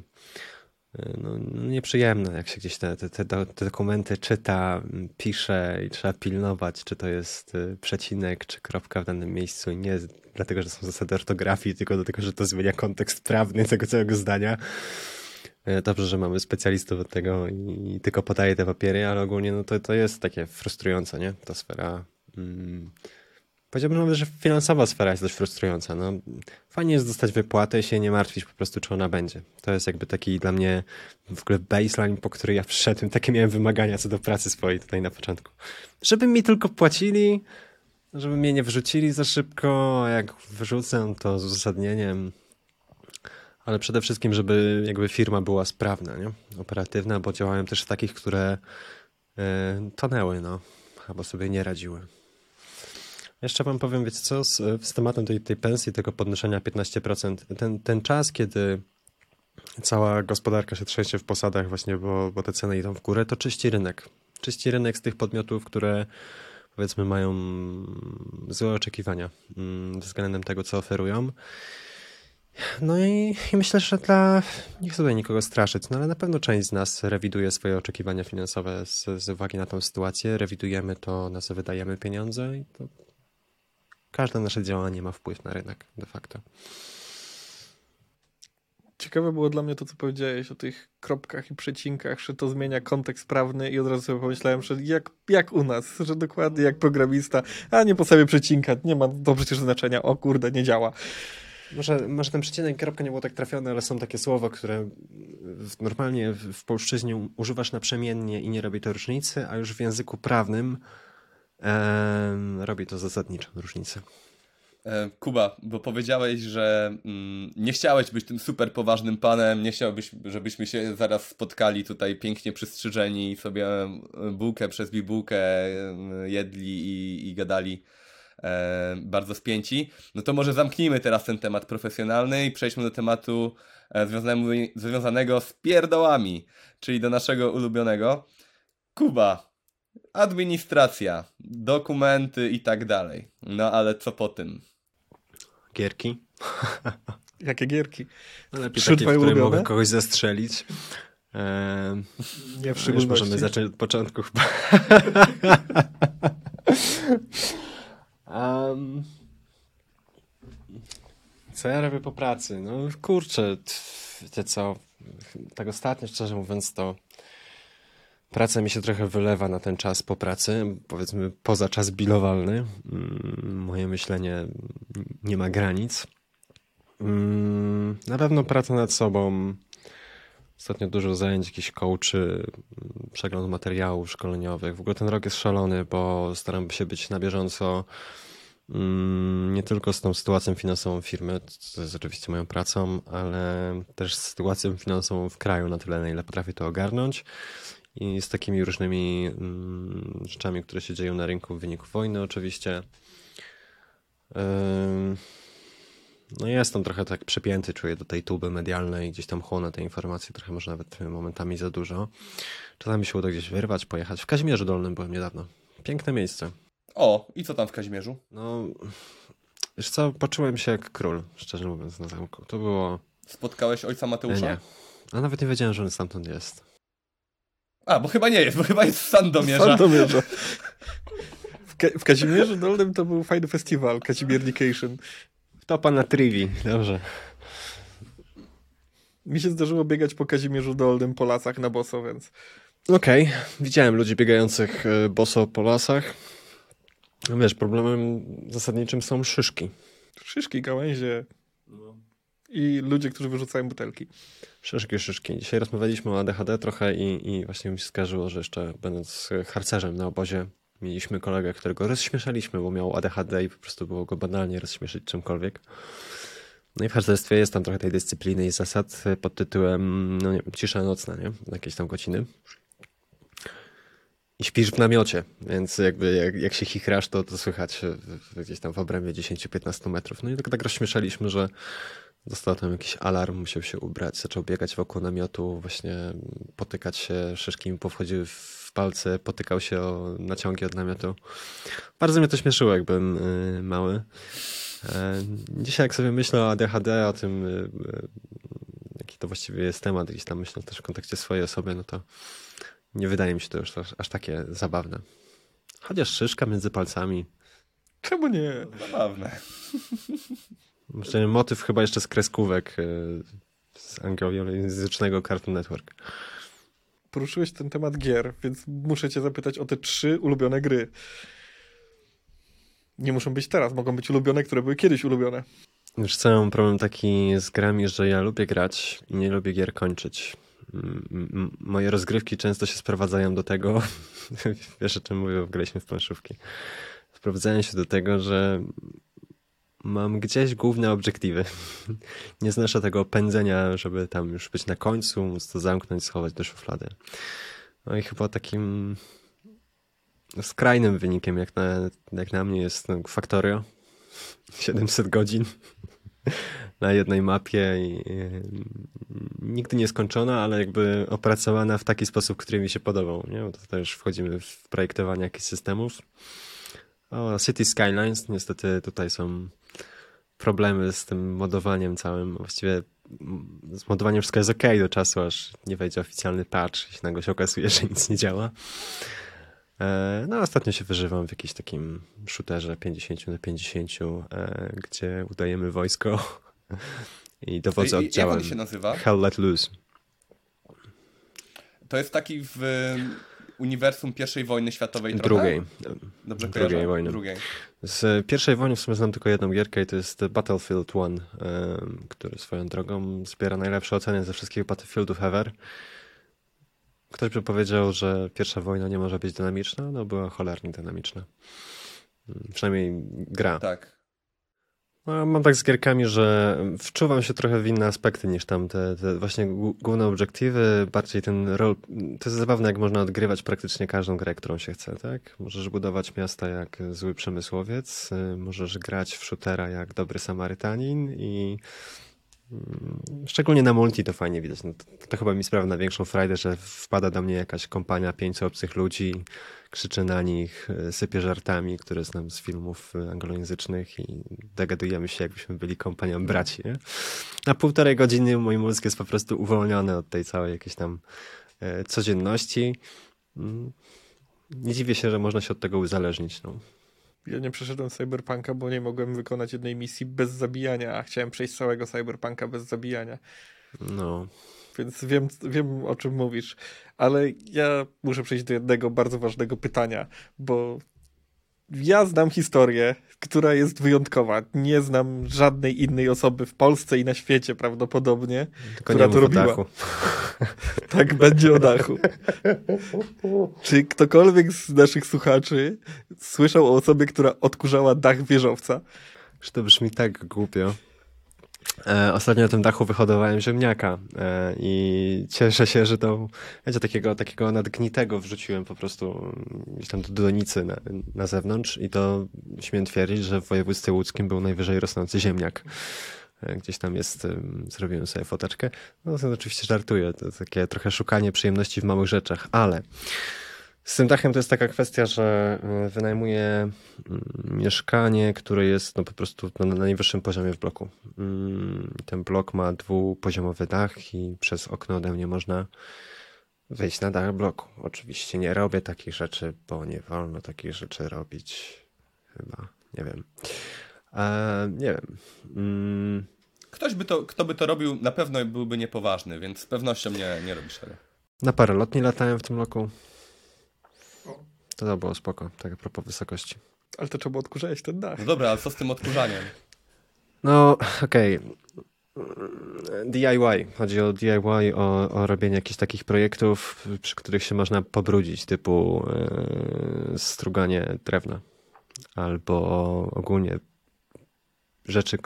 no, nieprzyjemne, jak się gdzieś te, te, te, do- te dokumenty czyta, pisze i trzeba pilnować, czy to jest y, przecinek, czy kropka w danym miejscu. Nie dlatego, że są zasady ortografii, tylko dlatego, że to zmienia kontekst prawny tego całego zdania. E, Dobrze, że mamy specjalistów od tego i tylko podaje te papiery, ale ogólnie no to, to jest takie frustrujące, nie? Ta sfera. Mm, powiedziałbym nawet, że finansowa sfera jest dość frustrująca. No, fajnie jest dostać wypłatę i się nie martwić po prostu, czy ona będzie. To jest jakby taki dla mnie w ogóle baseline, po który ja wszedłem. Takie miałem wymagania co do pracy swojej tutaj na początku. Żeby mi tylko płacili, żeby mnie nie wrzucili za szybko, a jak wyrzucę, to z uzasadnieniem ale przede wszystkim, żeby jakby firma była sprawna, nie? operatywna, bo działałem też w takich, które e, tonęły, no, albo sobie nie radziły. Jeszcze wam powiem, wiecie co, z, z tematem tej, tej pensji, tego podnoszenia 15%, ten, ten czas, kiedy cała gospodarka się trzęsie w posadach właśnie, bo, bo te ceny idą w górę, to czyści rynek. Czyści rynek z tych podmiotów, które powiedzmy mają złe oczekiwania mm, względem tego, co oferują. No i, i myślę, że dla. Nie chcę tutaj nikogo straszyć, no ale na pewno część z nas rewiduje swoje oczekiwania finansowe z, z uwagi na tą sytuację. Rewidujemy to, na co wydajemy pieniądze i to każde nasze działanie ma wpływ na rynek de facto. Ciekawe było dla mnie to, co powiedziałeś o tych kropkach i przecinkach, że to zmienia kontekst prawny i od razu sobie pomyślałem, że jak, jak u nas, że dokładnie jak programista, a nie po sobie przecinka, nie ma to przecież znaczenia, o kurde, nie działa. Może, może ten przecinek i kropka nie było tak trafione, ale są takie słowa, które w, normalnie w, w polszczyźnie używasz naprzemiennie i nie robi to różnicy, a już w języku prawnym robi to zasadniczą różnicę. E, Kuba, bo powiedziałeś, że mm, nie chciałeś być tym super poważnym panem, nie chciałbyś, żebyśmy się zaraz spotkali tutaj pięknie przystrzyżeni i sobie e, bułkę przez bibułkę e, jedli i, i gadali bardzo spięci. No to może zamknijmy teraz ten temat profesjonalny i przejdźmy do tematu związanego z pierdołami, czyli do naszego ulubionego. Kuba, administracja, dokumenty i tak dalej. No ale co po tym? Gierki. Jakie gierki. No, lepiej Trzy takie, w ulubione? mogę kogoś zastrzelić. Ehm, Nie w no już możemy zacząć od początku chyba. Em, co ja robię po pracy? No kurczę, wiecie co, tak ostatnio szczerze mówiąc to praca mi się trochę wylewa na ten czas po pracy, powiedzmy poza czas bilowalny. Mm, Moje myślenie nie ma granic. Mm, Na pewno praca nad sobą. Ostatnio dużo zajęć, jakichś coachy, przegląd materiałów szkoleniowych. W ogóle ten rok jest szalony, bo staram się być na bieżąco mm, nie tylko z tą sytuacją finansową firmy, co jest oczywiście moją pracą, ale też z sytuacją finansową w kraju na tyle, na ile potrafię to ogarnąć. I z takimi różnymi mm, rzeczami, które się dzieją na rynku w wyniku wojny, oczywiście. No jestem trochę tak przepięty, czuję do tej tuby medialnej, gdzieś tam chłonę te informacje, trochę może nawet momentami za dużo. Czasami się uda gdzieś wyrwać, pojechać. W Kazimierzu Dolnym byłem niedawno. Piękne miejsce. O, i co tam w Kazimierzu? No, wiesz co, poczułem się jak król, szczerze mówiąc, na zamku. To było... Spotkałeś ojca Mateusza? Nie. A nawet nie wiedziałem, że on stamtąd jest. A, bo chyba nie jest, bo chyba jest z Sandomierza. Sandomierza. W, Ka- w Kazimierzu Dolnym to był fajny festiwal, Kazimiernication. Topa na trivi, dobrze. Mi się zdarzyło biegać po Kazimierzu Dolnym po lasach na boso, więc Okej, widziałem ludzi biegających e, boso po lasach. Wiesz, problemem zasadniczym są szyszki. szyszki, gałęzie i ludzie, którzy wyrzucają butelki. Szyszki, szyszki. Dzisiaj rozmawialiśmy o ADHD trochę i, i właśnie mi się skarżyło, że jeszcze będąc harcerzem na obozie mieliśmy kolegę, którego rozśmieszaliśmy, bo miał ADHD i po prostu było go banalnie rozśmieszyć czymkolwiek. No i w harcerstwie jest tam trochę tej dyscypliny i zasad pod tytułem no nie wiem, cisza nocna, nie? Jakieś tam godziny. i śpisz w namiocie, więc jakby jak, jak się chichrasz, to, to słychać gdzieś tam w obrębie 10-15 metrów. No i tak, tak rozśmieszaliśmy, że dostał tam jakiś alarm, musiał się ubrać, zaczął biegać wokół namiotu, właśnie potykać się, szyszki mi powchodziły w palce, potykał się o naciągi od namiotu. Bardzo mnie to śmieszyło, jak byłem y, mały. E, dzisiaj jak sobie myślę o ADHD, o tym, y, y, jaki to właściwie jest temat, gdzieś tam myślę też w kontekście swojej osoby, no to nie wydaje mi się to już aż, aż takie zabawne. Chociaż szyszka między palcami. Czemu nie? Zabawne. Motyw chyba jeszcze z kreskówek z angielskojęzycznego Cartoon Network. Poruszyłeś ten temat gier, więc muszę cię zapytać o te trzy ulubione gry. Nie muszą być teraz, mogą być ulubione, które były kiedyś ulubione. Wiesz co, mam problem taki z grami, że ja lubię grać i nie lubię gier kończyć. Moje rozgrywki często się sprowadzają do tego, wiesz o czym mówię, graliśmy w planszówki, sprowadzają się do tego, że mam gdzieś główne obiektywy. Nie znoszę tego pędzenia, żeby tam już być na końcu, móc to zamknąć, schować do szuflady. No i chyba takim skrajnym wynikiem, jak na, jak na mnie, jest no, Factorio. 700 godzin na jednej mapie i, i, nigdy nie skończona, ale jakby opracowana w taki sposób, który mi się podobał. Nie? Bo to też wchodzimy w projektowanie jakichś systemów. O, City Skylines, niestety tutaj są problemy z tym modowaniem całym. Właściwie z modowaniem wszystko jest ok do czasu, aż nie wejdzie oficjalny patch i nagle się okazuje, że nic nie działa. E, no, ostatnio się wyżywam w jakimś takim shooterze 50 na 50, e, gdzie udajemy wojsko i dowodzę oddziałem. Jak on się nazywa? Hell Let Loose. To jest taki w uniwersum pierwszej wojny światowej trochę? Drugiej. Dobrze Drugiej kojarzę? wojny. Drugiej. Z pierwszej wojny w sumie znam tylko jedną gierkę i to jest Battlefield 1, który swoją drogą zbiera najlepsze oceny ze wszystkich Battlefieldów ever. Ktoś by powiedział, że pierwsza wojna nie może być dynamiczna, no była cholernie dynamiczna. Mm, przynajmniej gra. Tak. No, mam tak z gierkami, że wczuwam się trochę w inne aspekty niż tam te, te właśnie główne obiektywy, bardziej ten rol. To jest zabawne, jak można odgrywać praktycznie każdą grę, którą się chce, tak? Możesz budować miasta jak zły przemysłowiec, y, możesz grać w shootera jak dobry Samarytanin i Szczególnie na multi to fajnie widać. No to, to, chyba mi sprawia największą frajdę, że wpada do mnie jakaś kompania pięciu obcych ludzi, krzyczę na nich, e, sypię żartami, które znam z filmów e, anglojęzycznych i dogadujemy się, jakbyśmy byli kompanią braci. Nie? Na półtorej godziny mój mózg jest po prostu uwolniony od tej całej jakiejś tam e, codzienności. Mm, nie dziwię się, że można się od tego uzależnić. No. Ja nie przeszedłem Cyberpunka, bo nie mogłem wykonać jednej misji bez zabijania, a chciałem przejść całego Cyberpunka bez zabijania. No więc wiem, wiem o czym mówisz. Ale ja muszę przejść do jednego bardzo ważnego pytania, bo ja znam historię, która jest wyjątkowa. Nie znam żadnej innej osoby w Polsce i na świecie prawdopodobnie, Tylko która to robiła. Dachu. tak będzie o dachu. Czy ktokolwiek z naszych słuchaczy słyszał o osobie, która odkurzała dach wieżowca? Że to brzmi tak głupio. E, ostatnio na tym dachu wyhodowałem ziemniaka e, i cieszę się, że to, wiecie, takiego, takiego nadgnitego wrzuciłem po prostu gdzieś tam do donicy na, na zewnątrz i to śmiem twierdzić, że w województwie łódzkim był najwyżej rosnący ziemniak. E, gdzieś tam jest, zrobiłem sobie foteczkę. No to oczywiście żartuję, to takie trochę szukanie przyjemności w małych rzeczach, ale z tym dachem to jest taka kwestia, że e, wynajmuję mm, mieszkanie, które jest no po prostu na najwyższym poziomie w bloku. Mm, ten blok ma dwupoziomowy dach i przez okno ode mnie można wejść na dach bloku. Oczywiście nie robię takich rzeczy, bo nie wolno takich rzeczy robić. Chyba, nie wiem. E, nie wiem. Mm. Ktoś by to, kto by to robił, na pewno byłby niepoważny, więc z pewnością nie, nie robisz tego. Na parę lotni latałem w tym roku. To, to było spoko, tak a propos wysokości. Ale to trzeba odkurzać ten dach. No dobra, ale co z tym odkurzaniem? No, okej. Okay. DIY. Chodzi o DIY, o, o robienie jakichś takich projektów, przy których się można pobrudzić, typu yy, struganie drewna. Albo ogólnie rzeczy,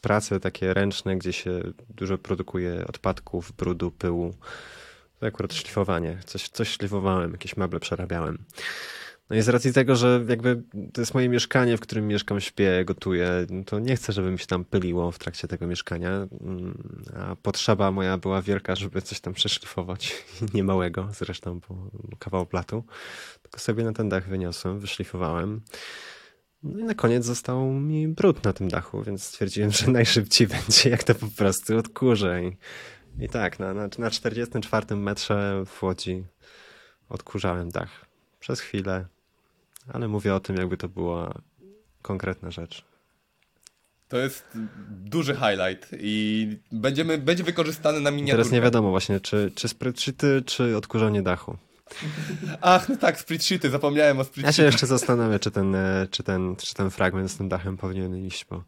prace takie ręczne, gdzie się dużo produkuje odpadków, brudu, pyłu To akurat szlifowanie. Coś, coś szlifowałem, jakieś meble przerabiałem. No i z racji tego, że jakby to jest moje mieszkanie, w którym mieszkam, śpię, gotuję, to nie chcę, żeby mi się tam pyliło w trakcie tego mieszkania. Mm, a potrzeba moja była wielka, żeby coś tam przeszlifować. Niemałego zresztą, bo kawał platu. Tylko sobie na ten dach wyniosłem, wyszlifowałem. No i na koniec został mi brud na tym dachu, więc stwierdziłem, że najszybciej będzie, jak to po prostu odkurzę. I tak, na, na, na 44 metrze w Łodzi odkurzałem dach. Przez chwilę, ale mówię o tym, jakby to była konkretna rzecz. To jest duży highlight i będziemy, będzie wykorzystany na miniaturkę. Teraz nie wiadomo właśnie, czy, czy spreadsheety, czy odkurzanie dachu. Ach, no tak, spreadsheety, zapomniałem o spreadsheetach. Ja się jeszcze zastanawiam, czy ten, e, czy ten, czy ten fragment z tym dachem powinien iść, bo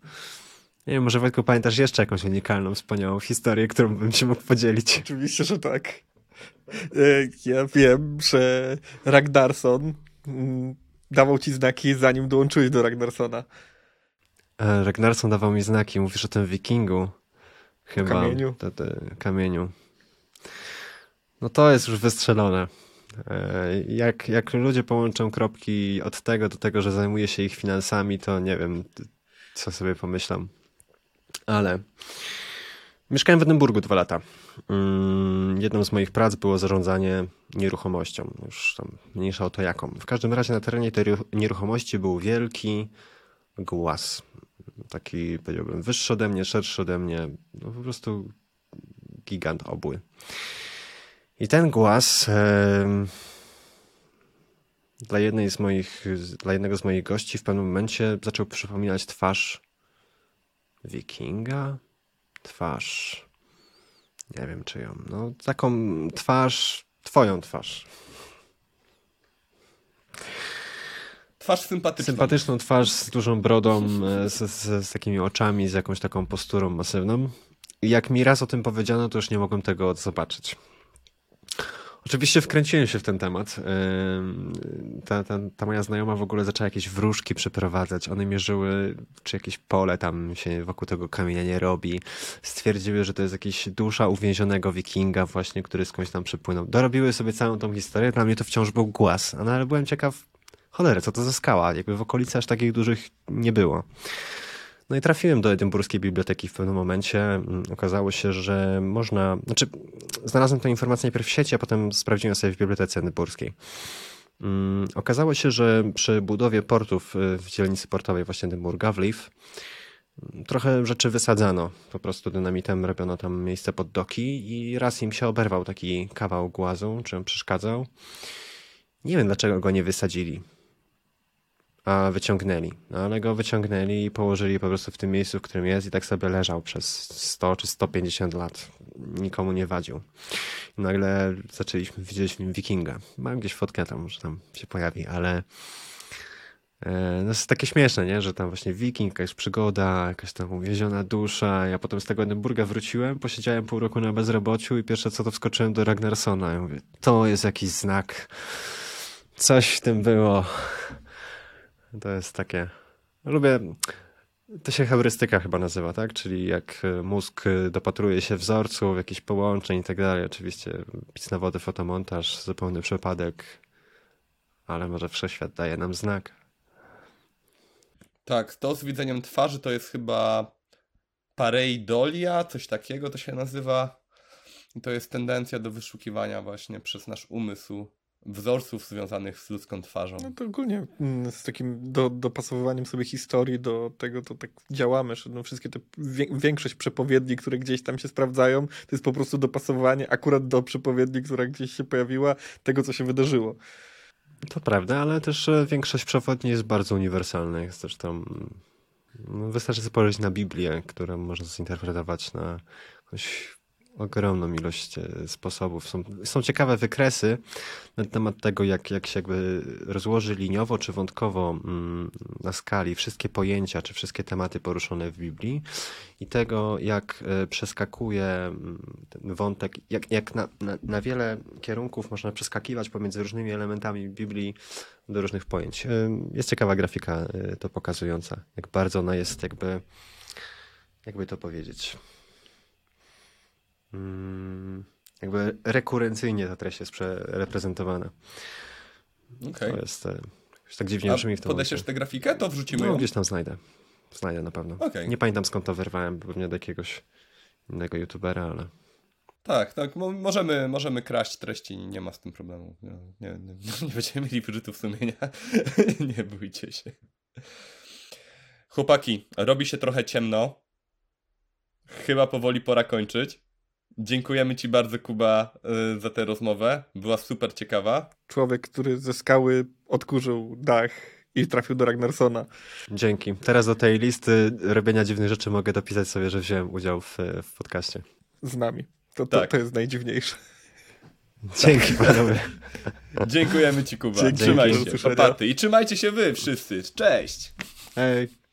nie wiem, może Wojtku pamiętasz jeszcze jakąś unikalną, wspaniałą historię, którą bym się mógł podzielić? Oczywiście, że tak. E, ja wiem, że Ragnarsson mm, dawał ci znaki, zanim dołączyłeś do Ragnarsona. E, Ragnarsson dawał mi znaki, mówisz o tym wikingu. Chyba. Kamieniu. Te, te, kamieniu. No to jest już wystrzelone. E, jak, jak ludzie połączą kropki od tego do tego, że zajmuje się ich finansami, to nie wiem, co sobie pomyślam. Ale mieszkałem w Edynburgu dwa lata. Mm, jedną z moich prac było zarządzanie nieruchomością. Już tam mniejsza o to jaką. W każdym razie na terenie tej nieruchomości był wielki głaz. Taki, powiedziałbym, wyższy ode mnie, szerszy ode mnie. No po prostu gigant obły. I ten głaz e, dla jednej z moich, dla jednego z moich gości w pewnym momencie zaczął przypominać twarz wikinga, twarz nie wiem czy ją, no taką twarz, twoją twarz. Twarz sympatyczną. Sympatyczną twarz z dużą brodą, e, z, z, z takimi oczami, z jakąś taką posturą masywną. I jak mi raz o tym powiedziano, to już nie mogłem tego zobaczyć. Oczywiście wkręciłem się w ten temat. Ta, ta, ta, moja znajoma w ogóle zaczęła jakieś wróżki przeprowadzać. One mierzyły, czy jakieś pole tam się wokół tego kamienia nie robi. Stwierdziły, że to jest jakiś dusza uwięzionego wikinga właśnie, który skądś tam przypłynął. Dorobiły sobie całą tą historię. Dla mnie to wciąż był głaz. No, ale byłem ciekaw, cholery, co to za skała? Jakby w okolicy aż takich dużych nie było. No i trafiłem do Edynburskiej Biblioteki w pewnym momencie. Mm, okazało się, że można. Znaczy, znalazłem tę informację najpierw w sieci, a potem sprawdziłem sobie w Bibliotece Edynburskiej. Um, okazało się, że przy budowie portów y, w dzielnicy portowej właśnie Edynburga, w Leaf, mm, trochę rzeczy wysadzano. Po prostu dynamitem robiono tam miejsce pod doki i raz im się oberwał taki kawał głazu, czy on przeszkadzał. Nie wiem, dlaczego go nie wysadzili a wyciągnęli. No, ale go wyciągnęli i położyli po prostu w tym miejscu, w którym jest i tak sobie leżał przez 100 czy 150 lat. Nikomu nie wadził. I nagle zaczęliśmy, widzieliśmy wikinga. Mam gdzieś fotkę tam, może tam się pojawi, ale e, no jest takie śmieszne, nie? że tam właśnie wiking, jakaś przygoda, jakaś tam uwieziona dusza. Ja potem z tego Edynburga wróciłem, posiedziałem pół roku na bezrobociu i pierwsze co to wskoczyłem do Ragnarsona. Ja mówię, to jest jakiś znak. Coś w tym było. To jest takie. Lubię. To się heurystyka chyba nazywa, tak? Czyli jak e, mózg e, dopatruje się wzorców, jakichś połączeń i tak dalej. Oczywiście pic na wodę, fotomontaż, zupełny przypadek, ale może wszechświat daje nam znak. Tak, to z widzeniem twarzy to jest chyba pareidolia, coś takiego to się nazywa. I to jest tendencja do wyszukiwania właśnie przez nasz umysł wzorców związanych z ludzką twarzą. No to ogólnie mm, z takim do, dopasowywaniem sobie historii do tego, to tak działamy, że no wszystkie te, większość przepowiedni, które gdzieś tam się sprawdzają, to jest po prostu dopasowanie akurat do przepowiedni, która gdzieś się pojawiła, tego, co się wydarzyło. To prawda, ale też e, większość przewodni jest bardzo uniwersalna. Jest też tam. No, wystarczy spojrzeć na Biblię, którą można zinterpretować na jakąś ogromną ilość e, sposobów. Są, są ciekawe wykresy na temat tego, jak, jak się jakby rozłoży liniowo czy wątkowo mm, na skali wszystkie pojęcia czy wszystkie tematy poruszone w Biblii i tego, jak e, przeskakuje mm, ten wątek, jak, jak na, na, na wiele kierunków można przeskakiwać pomiędzy różnymi elementami Biblii do różnych pojęć. E, jest ciekawa grafika to pokazująca, jak bardzo ona jest jakby, jakby to powiedzieć, jakby rekurencyjnie ta treść jest reprezentowana. Okay. To jest e, już tak dziwnie brzmi w tym podesiesz tę grafikę, to wrzucimy no, ją? gdzieś tam znajdę. Znajdę na pewno. Okay. Nie pamiętam skąd to wyrwałem, pewnie do jakiegoś innego youtubera, ale... Tak, tak, możemy, możemy kraść treści, nie ma z tym problemu. Nie, nie, nie będziemy mieli wyrzutów sumienia. nie bójcie się. Chłopaki, robi się trochę ciemno. Chyba powoli pora kończyć. Dziękujemy Ci bardzo, Kuba, y, za tę rozmowę. Była super ciekawa. Człowiek, który ze skały odkurzył dach i trafił do Ragnarsona. Dzięki. Teraz do tej listy robienia dziwnych rzeczy mogę dopisać sobie, że wziąłem udział w, w podcaście. Z nami. To, to, tak. to jest najdziwniejsze. Dzięki panowie. Dziękujemy Ci, Kuba. Dzięki, trzymaj się. I trzymajcie się Wy wszyscy. Cześć. Hej.